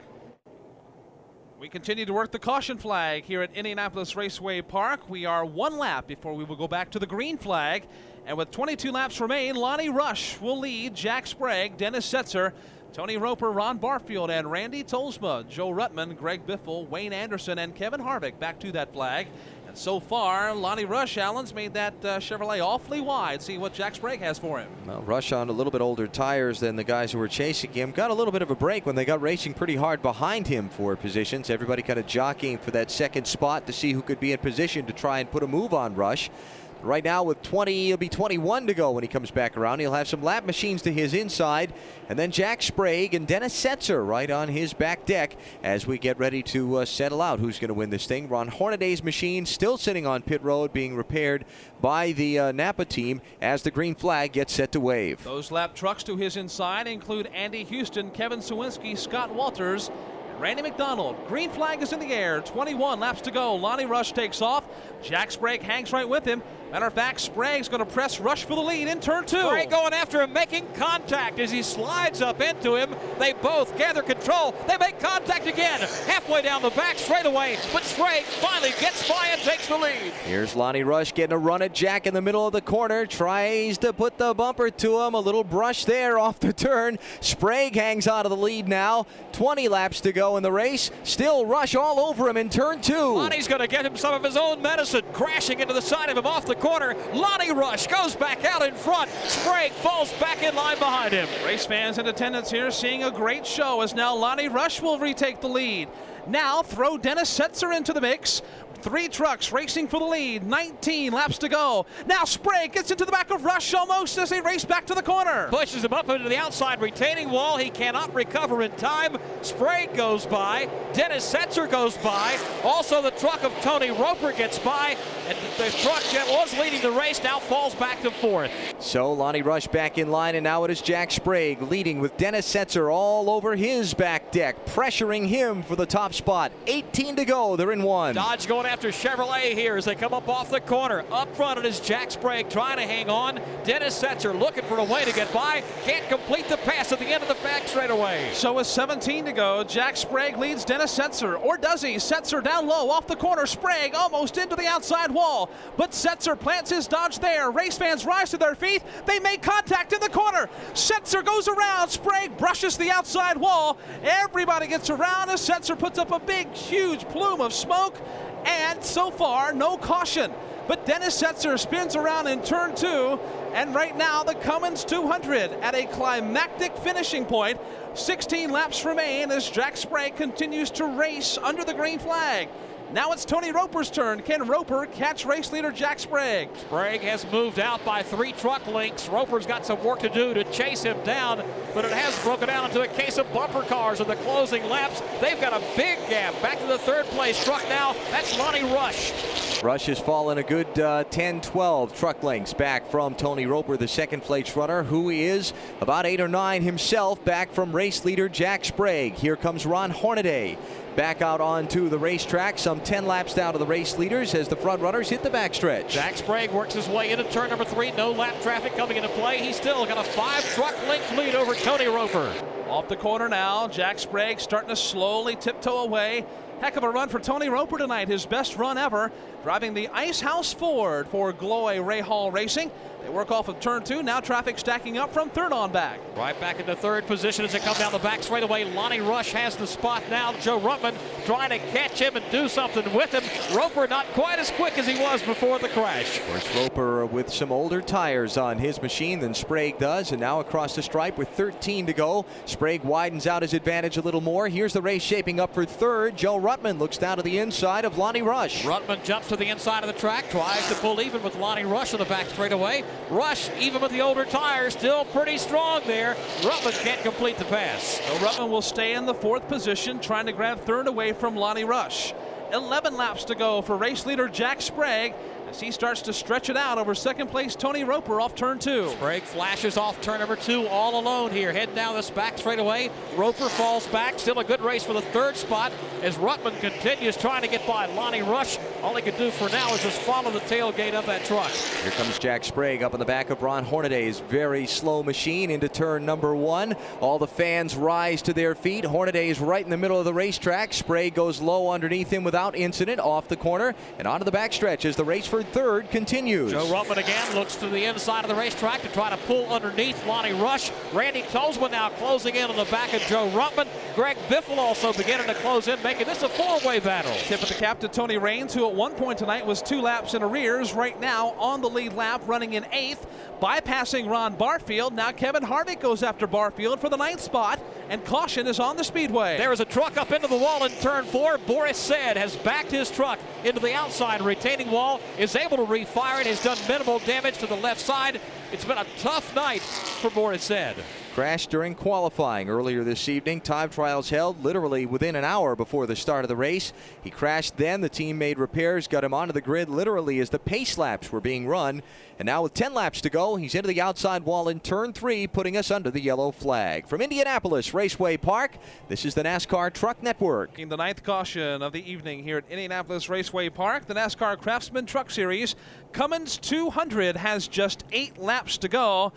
Speaker 3: We continue to work the caution flag here at Indianapolis Raceway Park. We are one lap before we will go back to the green flag. And with 22 laps remain, Lonnie Rush will lead Jack Sprague, Dennis Setzer, Tony Roper, Ron Barfield, and Randy Tolsma, Joe Ruttman, Greg Biffle, Wayne Anderson, and Kevin Harvick back to that flag. And so far, Lonnie Rush, Allen's made that uh, Chevrolet awfully wide. See what Jack Sprague has for him.
Speaker 4: Well, Rush on a little bit older tires than the guys who were chasing him. Got a little bit of a break when they got racing pretty hard behind him for positions. Everybody kind of jockeying for that second spot to see who could be in position to try and put a move on Rush. Right now, with 20, it'll be 21 to go when he comes back around. He'll have some lap machines to his inside, and then Jack Sprague and Dennis Setzer right on his back deck as we get ready to uh, settle out who's going to win this thing. Ron Hornaday's machine still sitting on pit road, being repaired by the uh, Napa team as the green flag gets set to wave.
Speaker 3: Those lap trucks to his inside include Andy Houston, Kevin Cywinski, Scott Walters, Randy McDonald. Green flag is in the air. 21 laps to go. Lonnie Rush takes off. Jack Sprague hangs right with him. Matter of fact, Sprague's going to press Rush for the lead in turn two.
Speaker 5: Sprague going after him, making contact as he slides up into him. They both gather control. They make contact again, halfway down the back straightaway. But Sprague finally gets by and takes the lead.
Speaker 4: Here's Lonnie Rush getting a run at Jack in the middle of the corner. Tries to put the bumper to him. A little brush there off the turn. Sprague hangs out of the lead now. 20 laps to go in the race. Still Rush all over him in turn two.
Speaker 5: Lonnie's going to get him some of his own medicine, crashing into the side of him off the corner. Lonnie Rush goes back out in front. Sprague falls back in line behind him.
Speaker 3: Race fans in attendance here seeing a great show as now Lonnie Rush will retake the lead. Now throw Dennis Setzer into the mix. Three trucks racing for the lead. 19 laps to go. Now Sprague gets into the back of Rush almost as they race back to the corner.
Speaker 5: Pushes him up into the outside retaining wall. He cannot recover in time. Sprague goes by. Dennis Setzer goes by. Also, the truck of Tony Roper gets by. And the truck that was leading the race now falls back to fourth.
Speaker 4: So Lonnie Rush back in line, and now it is Jack Sprague leading with Dennis Setzer all over his back deck, pressuring him for the top spot. 18 to go. They're in one.
Speaker 5: Dodge going after Chevrolet here as they come up off the corner. Up front it is Jack Sprague trying to hang on. Dennis Setzer looking for a way to get by. Can't complete the pass at the end of the back straightaway.
Speaker 3: So with 17 to go, Jack Sprague leads Dennis Setzer. Or does he? Setzer down low off the corner. Sprague almost into the outside wall. But Setzer plants his Dodge there. Race fans rise to their feet. They make contact in the corner. Setzer goes around. Sprague brushes the outside wall. Everybody gets around as Setzer puts up a big, huge plume of smoke. And so far, no caution. But Dennis Setzer spins around in turn two. And right now, the Cummins 200 at a climactic finishing point. 16 laps remain as Jack Sprague continues to race under the green flag. Now it's Tony Roper's turn. Can Roper catch race leader Jack Sprague?
Speaker 5: Sprague has moved out by three truck lengths. Roper's got some work to do to chase him down, but it has broken down into a case of bumper cars in the closing laps. They've got a big gap. Back to the third place truck now. That's Lonnie Rush.
Speaker 4: Rush has fallen a good uh, 10 12 truck lengths back from Tony Roper, the second place runner, who is about eight or nine himself, back from race leader Jack Sprague. Here comes Ron Hornaday back out onto the racetrack, some 10 laps down to the race leaders as the front runners hit the backstretch.
Speaker 5: Jack Sprague works his way into turn number three. No lap traffic coming into play. He's still got a five truck length lead over Tony Roper.
Speaker 3: Off the corner now, Jack Sprague starting to slowly tiptoe away. Heck of a run for Tony Roper tonight, his best run ever, driving the Ice House Ford for Gloy Rahal Racing. They work off of turn two. Now traffic stacking up from third on back.
Speaker 5: Right back into third position as they come down the back straightaway. Lonnie Rush has the spot now. Joe Ruttman trying to catch him and do something with him. Roper not quite as quick as he was before the crash.
Speaker 4: Of course, Roper with some older tires on his machine than Sprague does, and now across the stripe with 13 to go. Sprague widens out his advantage a little more. Here's the race shaping up for third. Joe Ruttman looks down to the inside of Lonnie Rush.
Speaker 5: Ruttman jumps to the inside of the track, tries to pull even with Lonnie Rush on the back straightaway. Rush, even with the older tires, still pretty strong there. Ruttman can't complete the pass.
Speaker 3: So Ruttman will stay in the fourth position, trying to grab third away from Lonnie Rush. 11 laps to go for race leader Jack Sprague as he starts to stretch it out over second place Tony Roper off turn two.
Speaker 5: Sprague flashes off turn number two all alone here, heading down this back straightaway. Roper falls back, still a good race for the third spot as Ruttman continues trying to get by Lonnie Rush. All he can do for now is just follow the tailgate of that truck.
Speaker 4: Here comes Jack Sprague up in the back of Ron Hornaday's very slow machine into turn number one. All the fans rise to their feet. Hornaday is right in the middle of the racetrack. Sprague goes low underneath him without incident off the corner and onto the backstretch as the race for third continues.
Speaker 5: Joe Ruttman again looks to the inside of the racetrack to try to pull underneath Lonnie Rush. Randy Tolsma now closing in on the back of Joe Ruttman. Greg Biffle also beginning to close in, making this a four-way battle.
Speaker 3: Tip of the cap to Tony Raines, who at one point tonight was two laps in arrears. Right now on the lead lap, running in eighth, bypassing Ron Barfield. Now Kevin Harvick goes after Barfield for the ninth spot, and caution is on the speedway.
Speaker 5: There is a truck up into the wall in turn four. Boris Said has backed his truck into the outside retaining wall, is able to refire it, has done minimal damage to the left side. It's been a tough night for Boris Said.
Speaker 4: Crashed during qualifying earlier this evening. Time trials held literally within an hour before the start of the race. He crashed then. The team made repairs, got him onto the grid literally as the pace laps were being run. And now with 10 laps to go, he's into the outside wall in turn three, putting us under the yellow flag. From Indianapolis Raceway Park, this is the NASCAR Truck Network.
Speaker 3: In The ninth caution of the evening here at Indianapolis Raceway Park, the NASCAR Craftsman Truck Series. Cummins 200 has just eight laps to go.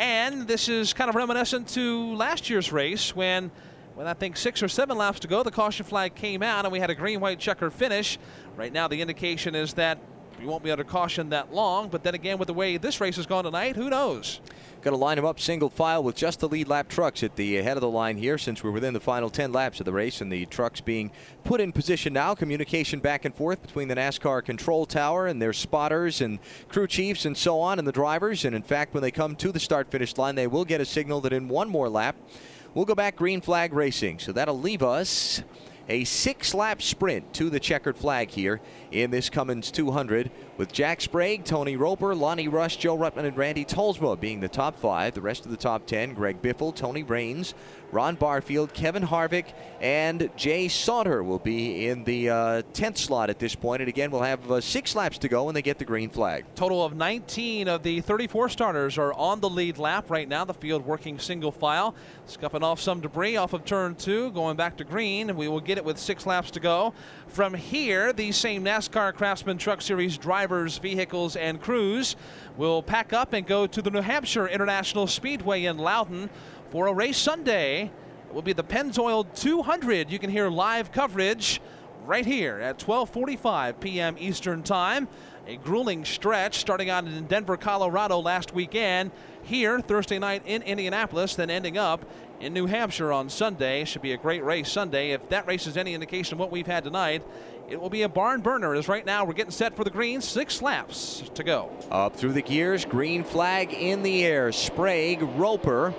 Speaker 3: And this is kind of reminiscent to last year's race when, when I think six or seven laps to go, the caution flag came out and we had a green white checker finish. Right now, the indication is that we won't be under caution that long. But then again, with the way this race has gone tonight, who knows?
Speaker 4: Got to line them up single file with just the lead lap trucks at the head of the line here since we're within the final 10 laps of the race and the trucks being put in position now. Communication back and forth between the NASCAR control tower and their spotters and crew chiefs and so on and the drivers. And in fact, when they come to the start finish line, they will get a signal that in one more lap, we'll go back green flag racing. So that'll leave us a six lap sprint to the checkered flag here in this Cummins 200 with Jack Sprague, Tony Roper, Lonnie Rush, Joe Ruttman, and Randy Tolsma being the top five. The rest of the top 10 Greg Biffle, Tony Raines, Ron Barfield, Kevin Harvick, and Jay Sauter will be in the uh, 10th slot at this point. And again, we'll have uh, six laps to go when they get the green flag.
Speaker 3: Total of 19 of the 34 starters are on the lead lap right now. The field working single file, scuffing off some debris off of turn two, going back to green. And we will get it with six laps to go. From here, the same NASCAR Craftsman Truck Series drivers, vehicles, and crews will pack up and go to the New Hampshire International Speedway in Loudon for a race Sunday. It will be the Pennzoil 200. You can hear live coverage right here at 12:45 p.m. Eastern Time. A grueling stretch starting out in Denver, Colorado last weekend. Here Thursday night in Indianapolis, then ending up in New Hampshire on Sunday. Should be a great race Sunday. If that race is any indication of what we've had tonight, it will be a barn burner as right now we're getting set for the green. Six laps to go.
Speaker 4: Up through the gears, green flag in the air. Sprague, Roper,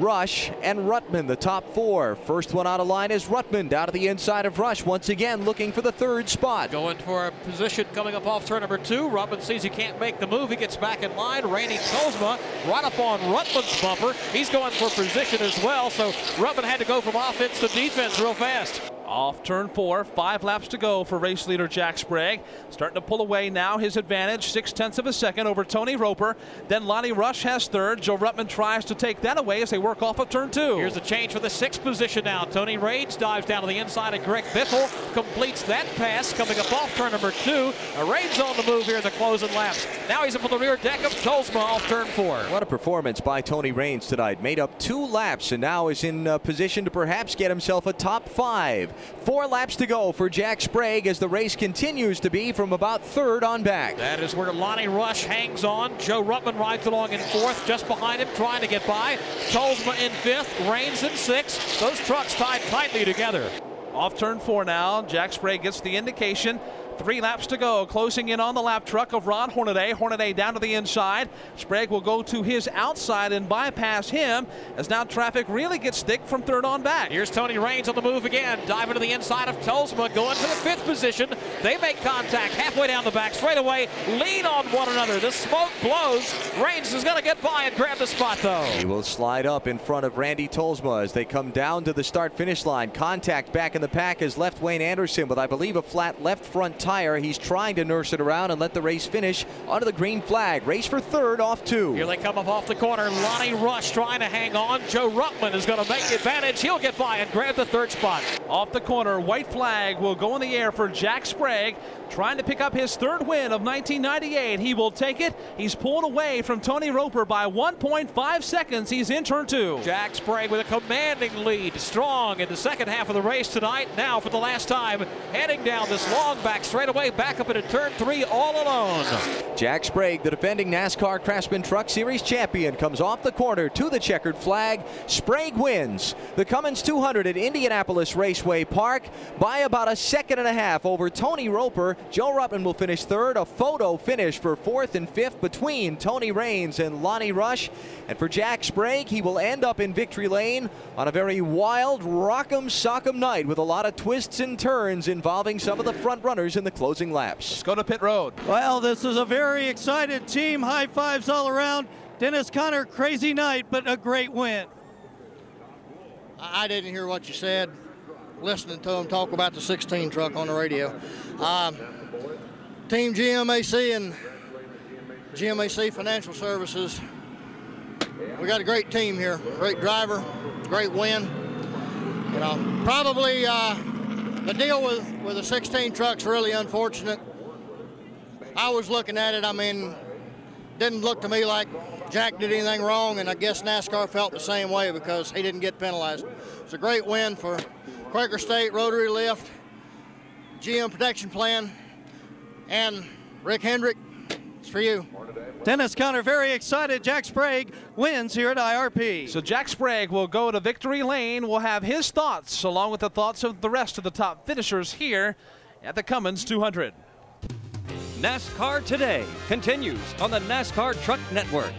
Speaker 4: Rush, and Ruttman, the top four. First one out of line is Ruttman down to the inside of Rush, once again looking for the third spot.
Speaker 5: Going for a position coming up off turn number two. Ruttman sees he can't make the move. He gets back in line. Randy Tolsma right up on Ruttman's bumper. He's going for position as well, so Ruttman had to go from offense to defense real fast.
Speaker 3: Off turn four, five laps to go for race leader Jack Sprague. Starting to pull away now, his advantage, six tenths of a second over Tony Roper. Then Lonnie Rush has third. Joe Ruttman tries to take that away as they work off of turn two.
Speaker 5: Here's a change for the sixth position now. Tony Raines dives down to the inside of Greg Biffle, completes that pass coming up off turn number two. Raines on the move here in the closing laps. Now he's up on the rear deck of Tolsma off turn four.
Speaker 4: What a performance by Tony Raines tonight. Made up two laps and now is in uh, position to perhaps get himself a top five. Four laps to go for Jack Sprague as the race continues to be from about third on back.
Speaker 5: That is where Lonnie Rush hangs on. Joe Ruttman rides along in fourth, just behind him, trying to get by. Tolsma in fifth, Raines in sixth. Those trucks tied tightly together.
Speaker 3: Off turn four now. Jack Sprague gets the indication. Three laps to go. Closing in on the lap truck of Ron Hornaday. Hornaday down to the inside. Sprague will go to his outside and bypass him as now traffic really gets thick from third on back.
Speaker 5: Here's Tony Raines on the move again. Diving to the inside of Tolsma, going to the fifth position. They make contact halfway down the back, straight away, lean on one another. The smoke blows. Raines is going to get by and grab the spot, though.
Speaker 4: He will slide up in front of Randy Tolsma as they come down to the start finish line. Contact back in the pack is left Wayne Anderson with, I believe, a flat left front tire. He's trying to nurse it around and let the race finish under the green flag. Race for third off two.
Speaker 5: Here they come up off the corner. Lonnie Rush trying to hang on. Joe Ruttman is going to make the advantage. He'll get by and grab the third spot.
Speaker 3: Off the corner, white flag will go in the air for Jack Sprague, trying to pick up his third win of 1998. He will take it. He's pulled away from Tony Roper by 1.5 seconds. He's in turn two.
Speaker 5: Jack Sprague with a commanding lead, strong in the second half of the race tonight. Now, for the last time, heading down this long back straightaway, back up into turn three all alone.
Speaker 4: Jack Sprague, the defending NASCAR Craftsman Truck Series champion, comes off the corner to the checkered flag. Sprague wins the Cummins 200 at Indianapolis Raceway Park by about a second and a half over Tony Roper. Joe Ruttman will finish third. A photo finish for fourth and fifth between Tony Raines and Lonnie Rush. And for Jack Sprague, he will end up in victory lane on a very wild rock'em sock'em night with a lot of twists and turns involving some of the front runners in the closing laps.
Speaker 3: Let's go to pit road.
Speaker 7: Well, this is a very excited team. High fives all around. Dennis Conner, crazy night, but a great win.
Speaker 21: I I didn't hear what you said. Listening to him talk about the 16 truck on the radio. Um, Team GMAC and GMAC Financial Services. We got a great team here. Great driver, great win. You know, probably uh, the deal with with the 16 trucks really unfortunate. I was looking at it. I mean, didn't look to me like Jack did anything wrong, and I guess NASCAR felt the same way because he didn't get penalized. It's a great win for Quaker State, Rotary Lift, GM Protection Plan, and Rick Hendrick. It's for you.
Speaker 7: Dennis Conner very excited. Jack Sprague wins here at IRP.
Speaker 3: So Jack Sprague will go to victory lane. We'll have his thoughts along with the thoughts of the rest of the top finishers here at the Cummins 200.
Speaker 23: NASCAR Today continues on the NASCAR Truck Network.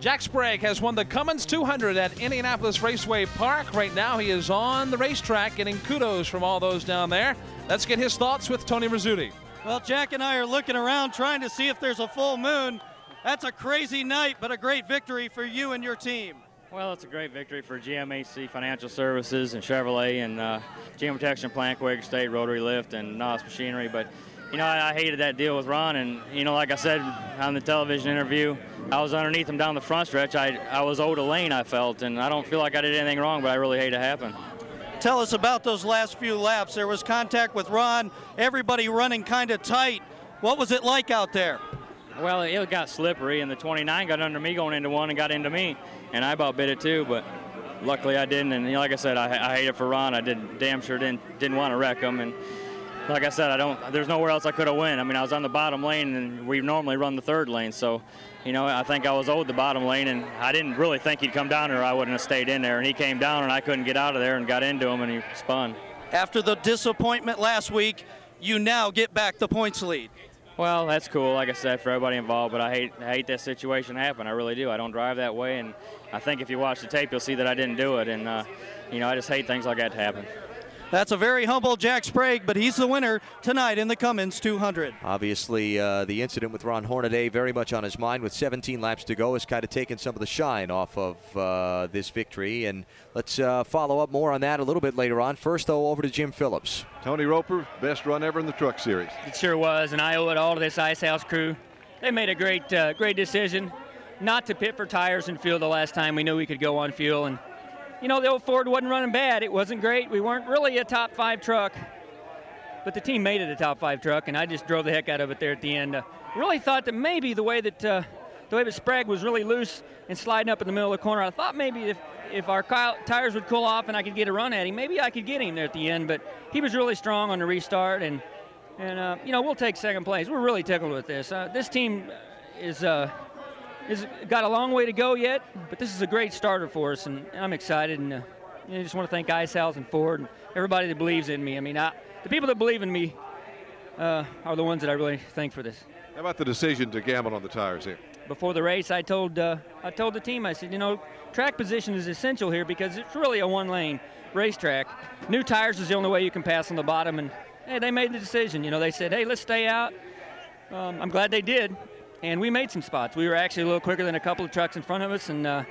Speaker 3: Jack Sprague has won the Cummins 200 at Indianapolis Raceway Park. Right now, he is on the racetrack getting kudos from all those down there. Let's get his thoughts with Tony Rizzuti.
Speaker 7: Well, Jack and I are looking around trying to see if there's a full moon. That's a crazy night, but a great victory for you and your team.
Speaker 24: Well, it's a great victory for GMAC Financial Services and Chevrolet and uh, GM Protection Plan, Quaker State, Rotary Lift, and NOS Machinery. But, you know, I, I hated that deal with Ron. And, you know, like I said on the television interview, I was underneath him down the front stretch. I, I was owed a lane, I felt. And I don't feel like I did anything wrong, but I really hate it happen.
Speaker 7: Tell us about those last few laps. There was contact with Ron, everybody running kind of tight. What was it like out there?
Speaker 24: Well, it got slippery, and the 29 got under me going into one and got into me, and I about bit it too, but luckily I didn't. And like I said, I, I hate it for Ron. I did damn sure didn't didn't want to wreck him, and like I said, I don't. There's nowhere else I could have went. I mean, I was on the bottom lane, and we normally run the third lane, so you know, I think I was owed the bottom lane, and I didn't really think he'd come down there. I wouldn't have stayed in there, and he came down, and I couldn't get out of there, and got into him, and he spun.
Speaker 7: After the disappointment last week, you now get back the points lead.
Speaker 24: Well, that's cool, like I said, for everybody involved. But I hate, I hate that situation happen. I really do. I don't drive that way, and I think if you watch the tape, you'll see that I didn't do it. And uh, you know, I just hate things like that to happen.
Speaker 7: That's a very humble Jack Sprague, but he's the winner tonight in the Cummins 200.
Speaker 4: Obviously, uh, the incident with Ron Hornaday very much on his mind with 17 laps to go has kind of taken some of the shine off of uh, this victory. And let's uh, follow up more on that a little bit later on. First, though, over to Jim Phillips.
Speaker 6: Tony Roper, best run ever in the truck series.
Speaker 25: It sure was, and I owe it all to this Ice House crew. They made a great, uh, great decision not to pit for tires and fuel the last time we knew we could go on fuel. And you know, the old Ford wasn't running bad. It wasn't great. We weren't really a top five truck, but the team made it a top five truck, and I just drove the heck out of it there at the end. Uh, really thought that maybe the way that uh, the way that Sprague was really loose and sliding up in the middle of the corner, I thought maybe if if our tires would cool off and I could get a run at him, maybe I could get him there at the end. But he was really strong on the restart, and and uh, you know we'll take second place. We're really tickled with this. Uh, this team is uh, is got a long way to go yet, but this is a great starter for us, and I'm excited. And uh, I just want to thank Ice House and Ford and everybody that believes in me. I mean, I, the people that believe in me uh, are the ones that I really thank for this.
Speaker 6: How about the decision to gamble on the tires here?
Speaker 25: Before the race, I told uh, I told the team, I said, you know, track position is essential here because it's really a one-lane racetrack. New tires is the only way you can pass on the bottom, and hey, they made the decision. You know, they said, hey, let's stay out. Um, I'm glad they did, and we made some spots. We were actually a little quicker than a couple of trucks in front of us, and uh,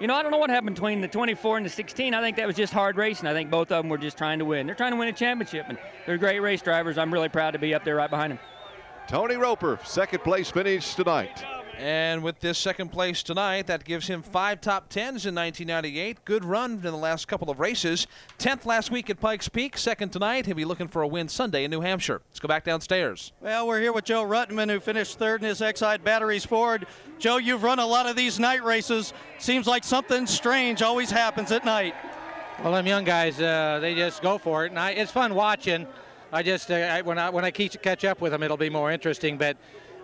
Speaker 25: you know, I don't know what happened between the 24 and the 16. I think that was just hard racing. I think both of them were just trying to win. They're trying to win a championship, and they're great race drivers. I'm really proud to be up there right behind them.
Speaker 6: Tony Roper, second place finish tonight.
Speaker 3: And with this second place tonight, that gives him five top tens in 1998. Good run in the last couple of races. Tenth last week at Pikes Peak. Second tonight. He'll be looking for a win Sunday in New Hampshire. Let's go back downstairs.
Speaker 7: Well, we're here with Joe Ruttman, who finished third in his Exide Batteries Ford. Joe, you've run a lot of these night races. Seems like something strange always happens at night.
Speaker 26: Well, them young guys, uh, they just go for it, and I, it's fun watching. I just uh, I, when I when I catch up with them, it'll be more interesting. But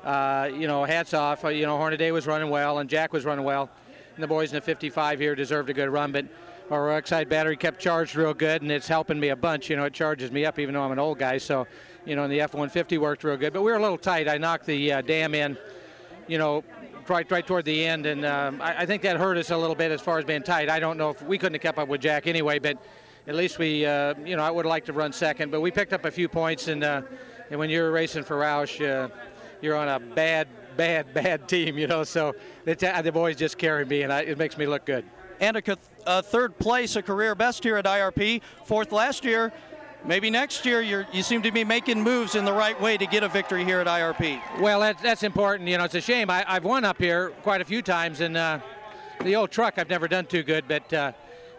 Speaker 26: uh, you know, hats off. Uh, you know, Hornaday was running well, and Jack was running well. And the boys in the 55 here deserved a good run, but our Exide battery kept charged real good, and it's helping me a bunch. You know, it charges me up even though I'm an old guy. So, you know, and the F-150 worked real good, but we were a little tight. I knocked the uh, dam in, you know, right right toward the end, and um, I, I, think that hurt us a little bit as far as being tight. I don't know if we couldn't have kept up with Jack anyway, but at least we, uh, you know, I would liked to run second, but we picked up a few points, and uh, and when you're racing for Roush uh, you're on a bad, bad, bad team, you know. So the, the boys just carry me, and I, it makes me look good.
Speaker 7: And a, a, third place, a career best here at IRP, fourth last year. Maybe next year you seem to be making moves in the right way to get a victory here at IRP.
Speaker 26: Well, that's, that's important. You know, it's a shame. I, have won up here quite a few times, and uh, the old truck I've never done too good. But uh,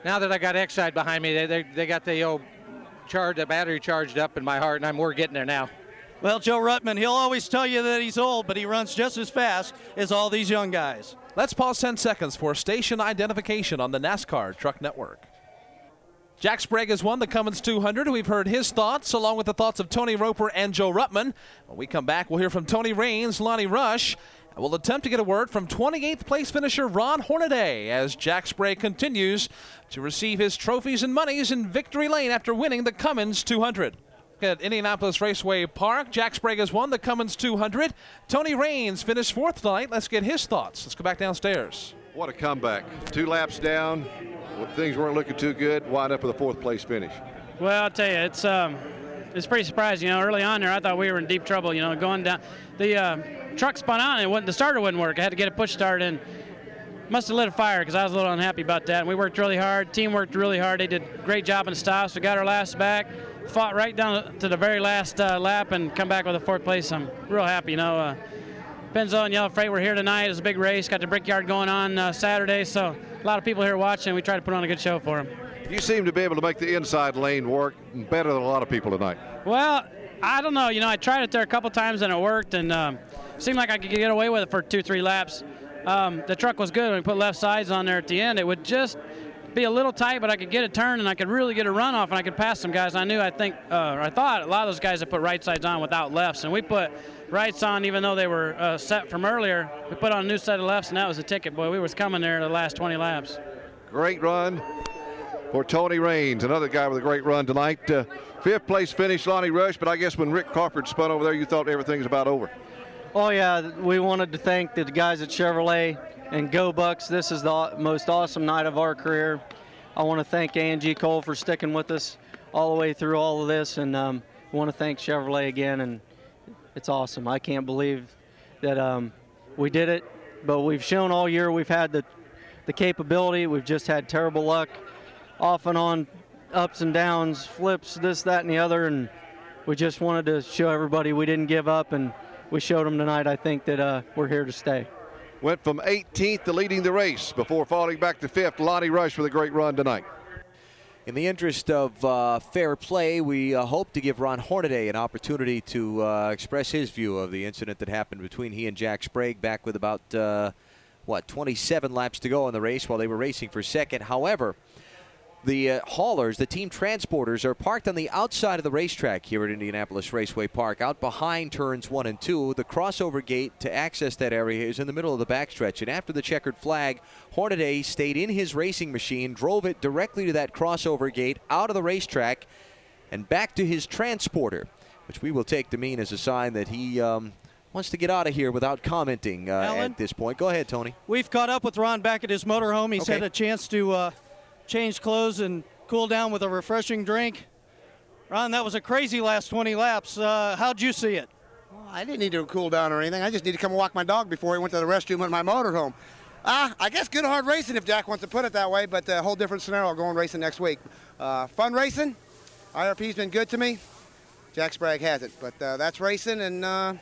Speaker 26: now that I got Exide behind me, they, they, they got the old charge, the battery charged up in my heart, and I'm we're getting there now.
Speaker 7: Well, Joe Ruttman, he'll always tell you that he's old, but he runs just as fast as all these young guys.
Speaker 3: Let's pause 10 seconds for station identification on the NASCAR Truck Network. Jack Sprague has won the Cummins 200. We've heard his thoughts, along with the thoughts of Tony Roper and Joe Ruttman. When we come back, we'll hear from Tony Raines, Lonnie Rush, and we'll attempt to get a word from 28th place finisher Ron Hornaday as Jack Sprague continues to receive his trophies and monies in victory lane after winning the Cummins 200 at Indianapolis Raceway Park. Jack Sprague has won the Cummins 200. Tony Raines finished fourth tonight. Let's get his thoughts. Let's go back downstairs.
Speaker 6: What a comeback. Two laps down. Things weren't looking too good. Wind up with a fourth place finish.
Speaker 27: Well, I'll tell you, it's um, it's pretty surprising. You know, early on there, I thought we were in deep trouble. You know, going down, the uh, truck spun out and the starter wouldn't work. I had to get a push start in. Must have lit a fire because I was a little unhappy about that. And we worked really hard. Team worked really hard. They did a great job in the stops. We got our last back fought right down to the very last uh, lap and come back with a fourth place. I'm real happy. You know, uh, Pennzoil and Yellow Freight, we're here tonight. It's a big race. Got the Brickyard going on uh, Saturday, so a lot of people here watching. We try to put on a good show for them.
Speaker 6: You seem to be able to make the inside lane work better than a lot of people tonight.
Speaker 27: Well, I don't know. You know, I tried it there a couple times and it worked, and um, seemed like I could get away with it for two, three laps. Um, the truck was good when we put left sides on there at the end. It would just be a little tight, but I could get a turn and I could really get a run off and I could pass some guys. I knew, I think, uh, I thought a lot of those guys had put right sides on without lefts, and we put rights on even though they were uh, set from earlier. We put on a new set of lefts, and that was a ticket. Boy, we was coming there the last 20 laps.
Speaker 6: Great run for Tony Raines, another guy with a great run tonight. Uh, fifth place finish, Lonnie Rush, but I guess when Rick Crawford spun over there, you thought everything's about over.
Speaker 15: Oh, yeah, we wanted to thank the guys at Chevrolet and go Bucks. This is the most awesome night of our career. I want to thank Angie Cole for sticking with us all the way through all of this, and um, want to thank Chevrolet again. And it's awesome. I can't believe that um, we did it, but we've shown all year we've had the the capability. We've just had terrible luck, off and on, ups and downs, flips, this, that, and the other, and we just wanted to show everybody we didn't give up, and we showed them tonight. I think that uh, we're here to stay
Speaker 6: went from 18th to leading the race before falling back to fifth. Lonnie Rush with a great run tonight.
Speaker 4: In the interest of uh, fair play, we uh, hope to give Ron Hornaday an opportunity to uh, express his view of the incident that happened between he and Jack Sprague back with about, uh, what, 27 laps to go in the race while they were racing for second. However, the uh, haulers, the team transporters, are parked on the outside of the racetrack here at Indianapolis Raceway Park, out behind turns one and two. The crossover gate to access that area is in the middle of the backstretch. And after the checkered flag, Hornaday stayed in his racing machine, drove it directly to that crossover gate, out of the racetrack, and back to his transporter. which we will take to mean as a sign that he um, wants to get out of here without commenting uh,
Speaker 7: Allen?
Speaker 4: at this point. Go ahead, Tony.
Speaker 7: We've caught up with Ron back at his motorhome. He's
Speaker 4: Okay.
Speaker 7: had a chance to uh, change clothes and cool down with a refreshing drink. Ron, that was a crazy last 20 laps. Uh, how'd you see it?
Speaker 28: I didn't need to cool down or anything. I just need to come and walk my dog before he went to the restroom at my motorhome. Ah, I guess good hard racing if Jack wants to put it that way, but a whole different scenario going racing next week. Uh, fun racing. IRP's been good to me. Jack Sprague hasn't, but uh, that's racing, and uh,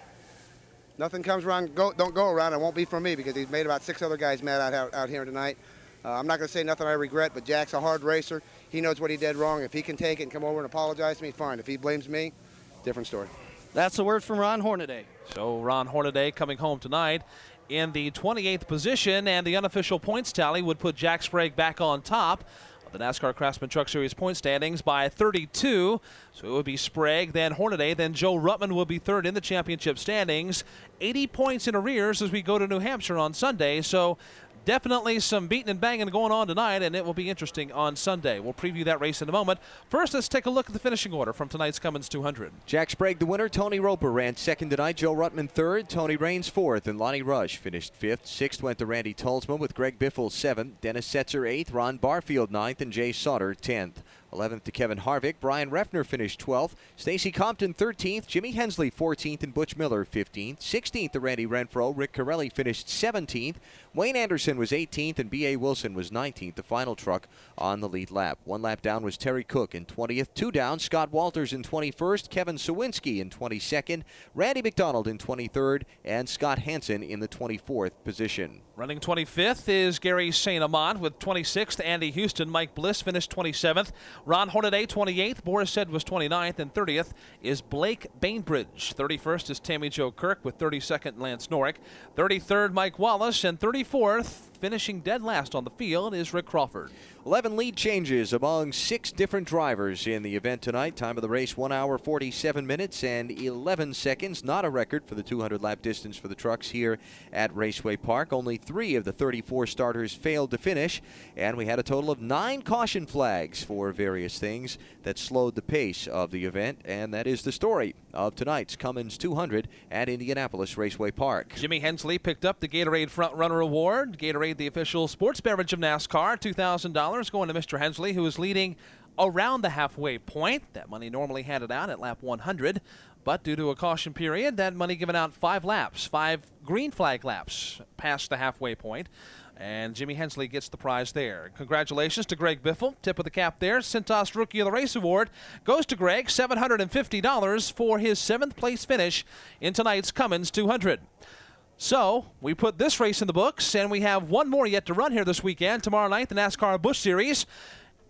Speaker 28: nothing comes around. Go, don't go around. It won't be for me because he's made about six other guys mad out, out here tonight. Uh, I'm not going to say nothing I regret, but Jack's a hard racer. He knows what he did wrong. If he can take it and come over and apologize to me, fine. If he blames me, different story.
Speaker 7: That's the word from Ron Hornaday.
Speaker 3: So Ron Hornaday coming home tonight in the 28th position, and the unofficial points tally would put Jack Sprague back on top of the NASCAR Craftsman Truck Series point standings by 32. So it would be Sprague, then Hornaday, then Joe Ruttman will be third in the championship standings. 80 points in arrears as we go to New Hampshire on Sunday. So definitely some beating and banging going on tonight, and it will be interesting on Sunday. We'll preview that race in a moment. First, let's take a look at the finishing order from tonight's Cummins 200.
Speaker 4: Jack Sprague, the winner. Tony Roper ran second tonight. Joe Ruttman third. Tony Raines fourth. And Lonnie Rush finished fifth. Sixth went to Randy Tolsma with Greg Biffle seventh. Dennis Setzer eighth. Ron Barfield ninth. And Jay Sauter tenth. 11th to Kevin Harvick. Bryan Reffner finished 12th. Stacy Compton 13th. Jimmy Hensley 14th. And Butch Miller 15th. 16th to Randy Renfro. Rick Carelli finished 17th. Wayne Anderson was 18th. And B.A. Wilson was 19th. The final truck on the lead lap. One lap down was Terry Cook in 20th. Two down, Scott Walters in 21st. Kevin Cywinski in 22nd. Randy McDonald in 23rd. And Scott Hansen in the 24th position.
Speaker 3: Running 25th is Gary St. Amant with 26th. Andy Houston, Mike Bliss finished 27th. Ron Hornaday 28th. Boris Said was 29th. And 30th is Blake Bainbridge. 31st is Tammy Jo Kirk with 32nd Lance Norick. 33rd Mike Wallace. And 34th, finishing dead last on the field, is Rick Crawford.
Speaker 4: 11 lead changes among six different drivers in the event tonight. Time of the race 1 hour 47 minutes and 11 seconds. Not a record for the 200 lap distance for the trucks here at Raceway Park. Only three of the 34 starters failed to finish, and we had a total of nine caution flags for various things that slowed the pace of the event. And that is the story of tonight's Cummins 200 at Indianapolis Raceway Park.
Speaker 3: Jimmy Hensley picked up the Gatorade Front Runner Award. Gatorade, the official sports beverage of NASCAR, $2,000 going to Mr. Hensley, who is leading around the halfway point. That money normally handed out at lap 100, but due to a caution period, that money given out five laps, five green flag laps past the halfway point. And Jimmy Hensley gets the prize there. Congratulations to Greg Biffle. Tip of the cap there. Centos Rookie of the Race Award goes to Greg, $750 for his seventh place finish in tonight's Cummins 200. So we put this race in the books, and we have one more yet to run here this weekend. Tomorrow night, the NASCAR Busch Series.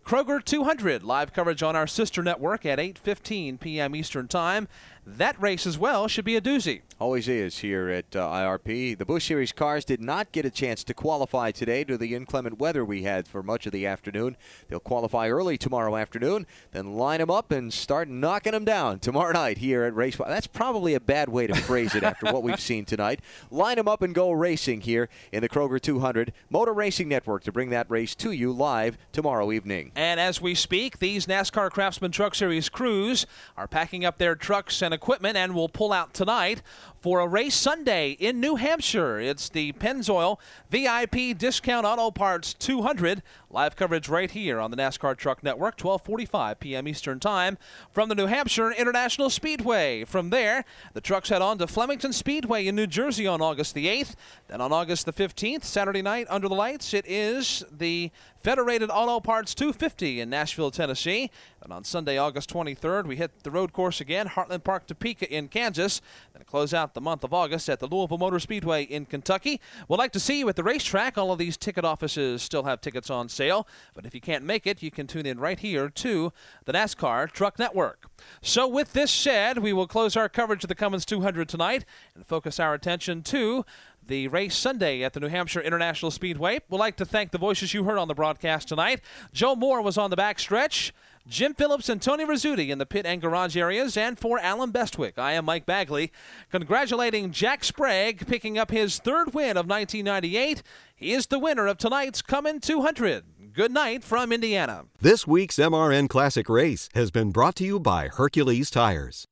Speaker 3: Kroger 200 live coverage on our sister network at 8:15 p.m. Eastern Time. That race as well should be a doozy.
Speaker 4: Always is here at uh, IRP. The Busch Series cars did not get a chance to qualify today due to the inclement weather we had for much of the afternoon. They'll qualify early tomorrow afternoon, then line them up and start knocking them down tomorrow night here at Race. That's probably a bad way to phrase it after what we've seen tonight. Line them up and go racing here in the Kroger 200 Motor Racing Network to bring that race to you live tomorrow evening.
Speaker 3: And as we speak, these NASCAR Craftsman Truck Series crews are packing up their trucks and equipment and will pull out tonight for a race Sunday in New Hampshire. It's the Pennzoil VIP Discount Auto Parts 200. Live coverage right here on the NASCAR Truck Network, 12:45 p.m. Eastern Time from the New Hampshire International Speedway. From there, the trucks head on to Flemington Speedway in New Jersey on August the 8th. Then on August the 15th, Saturday night under the lights, it is the Federated Auto Parts 250 in Nashville, Tennessee. And on Sunday, August 23rd, we hit the road course again, Heartland Park, Topeka in Kansas. Then close out the month of August at the Louisville Motor Speedway in Kentucky. We'd like to see you at the racetrack. All of these ticket offices still have tickets on sale. But if you can't make it, you can tune in right here to the NASCAR Truck Network. So, with this said, we will close our coverage of the Cummins 200 tonight and focus our attention to the race Sunday at the New Hampshire International Speedway. We'd like to thank the voices you heard on the broadcast tonight. Joe Moore was on the backstretch. Jim Phillips and Tony Rizzuti in the pit and garage areas, and for Allen Bestwick, I am Mike Bagley, congratulating Jack Sprague picking up his third win of 1998. He is the winner of tonight's Cummins 200. Good night from Indiana.
Speaker 29: This week's MRN Classic Race has been brought to you by Hercules Tires.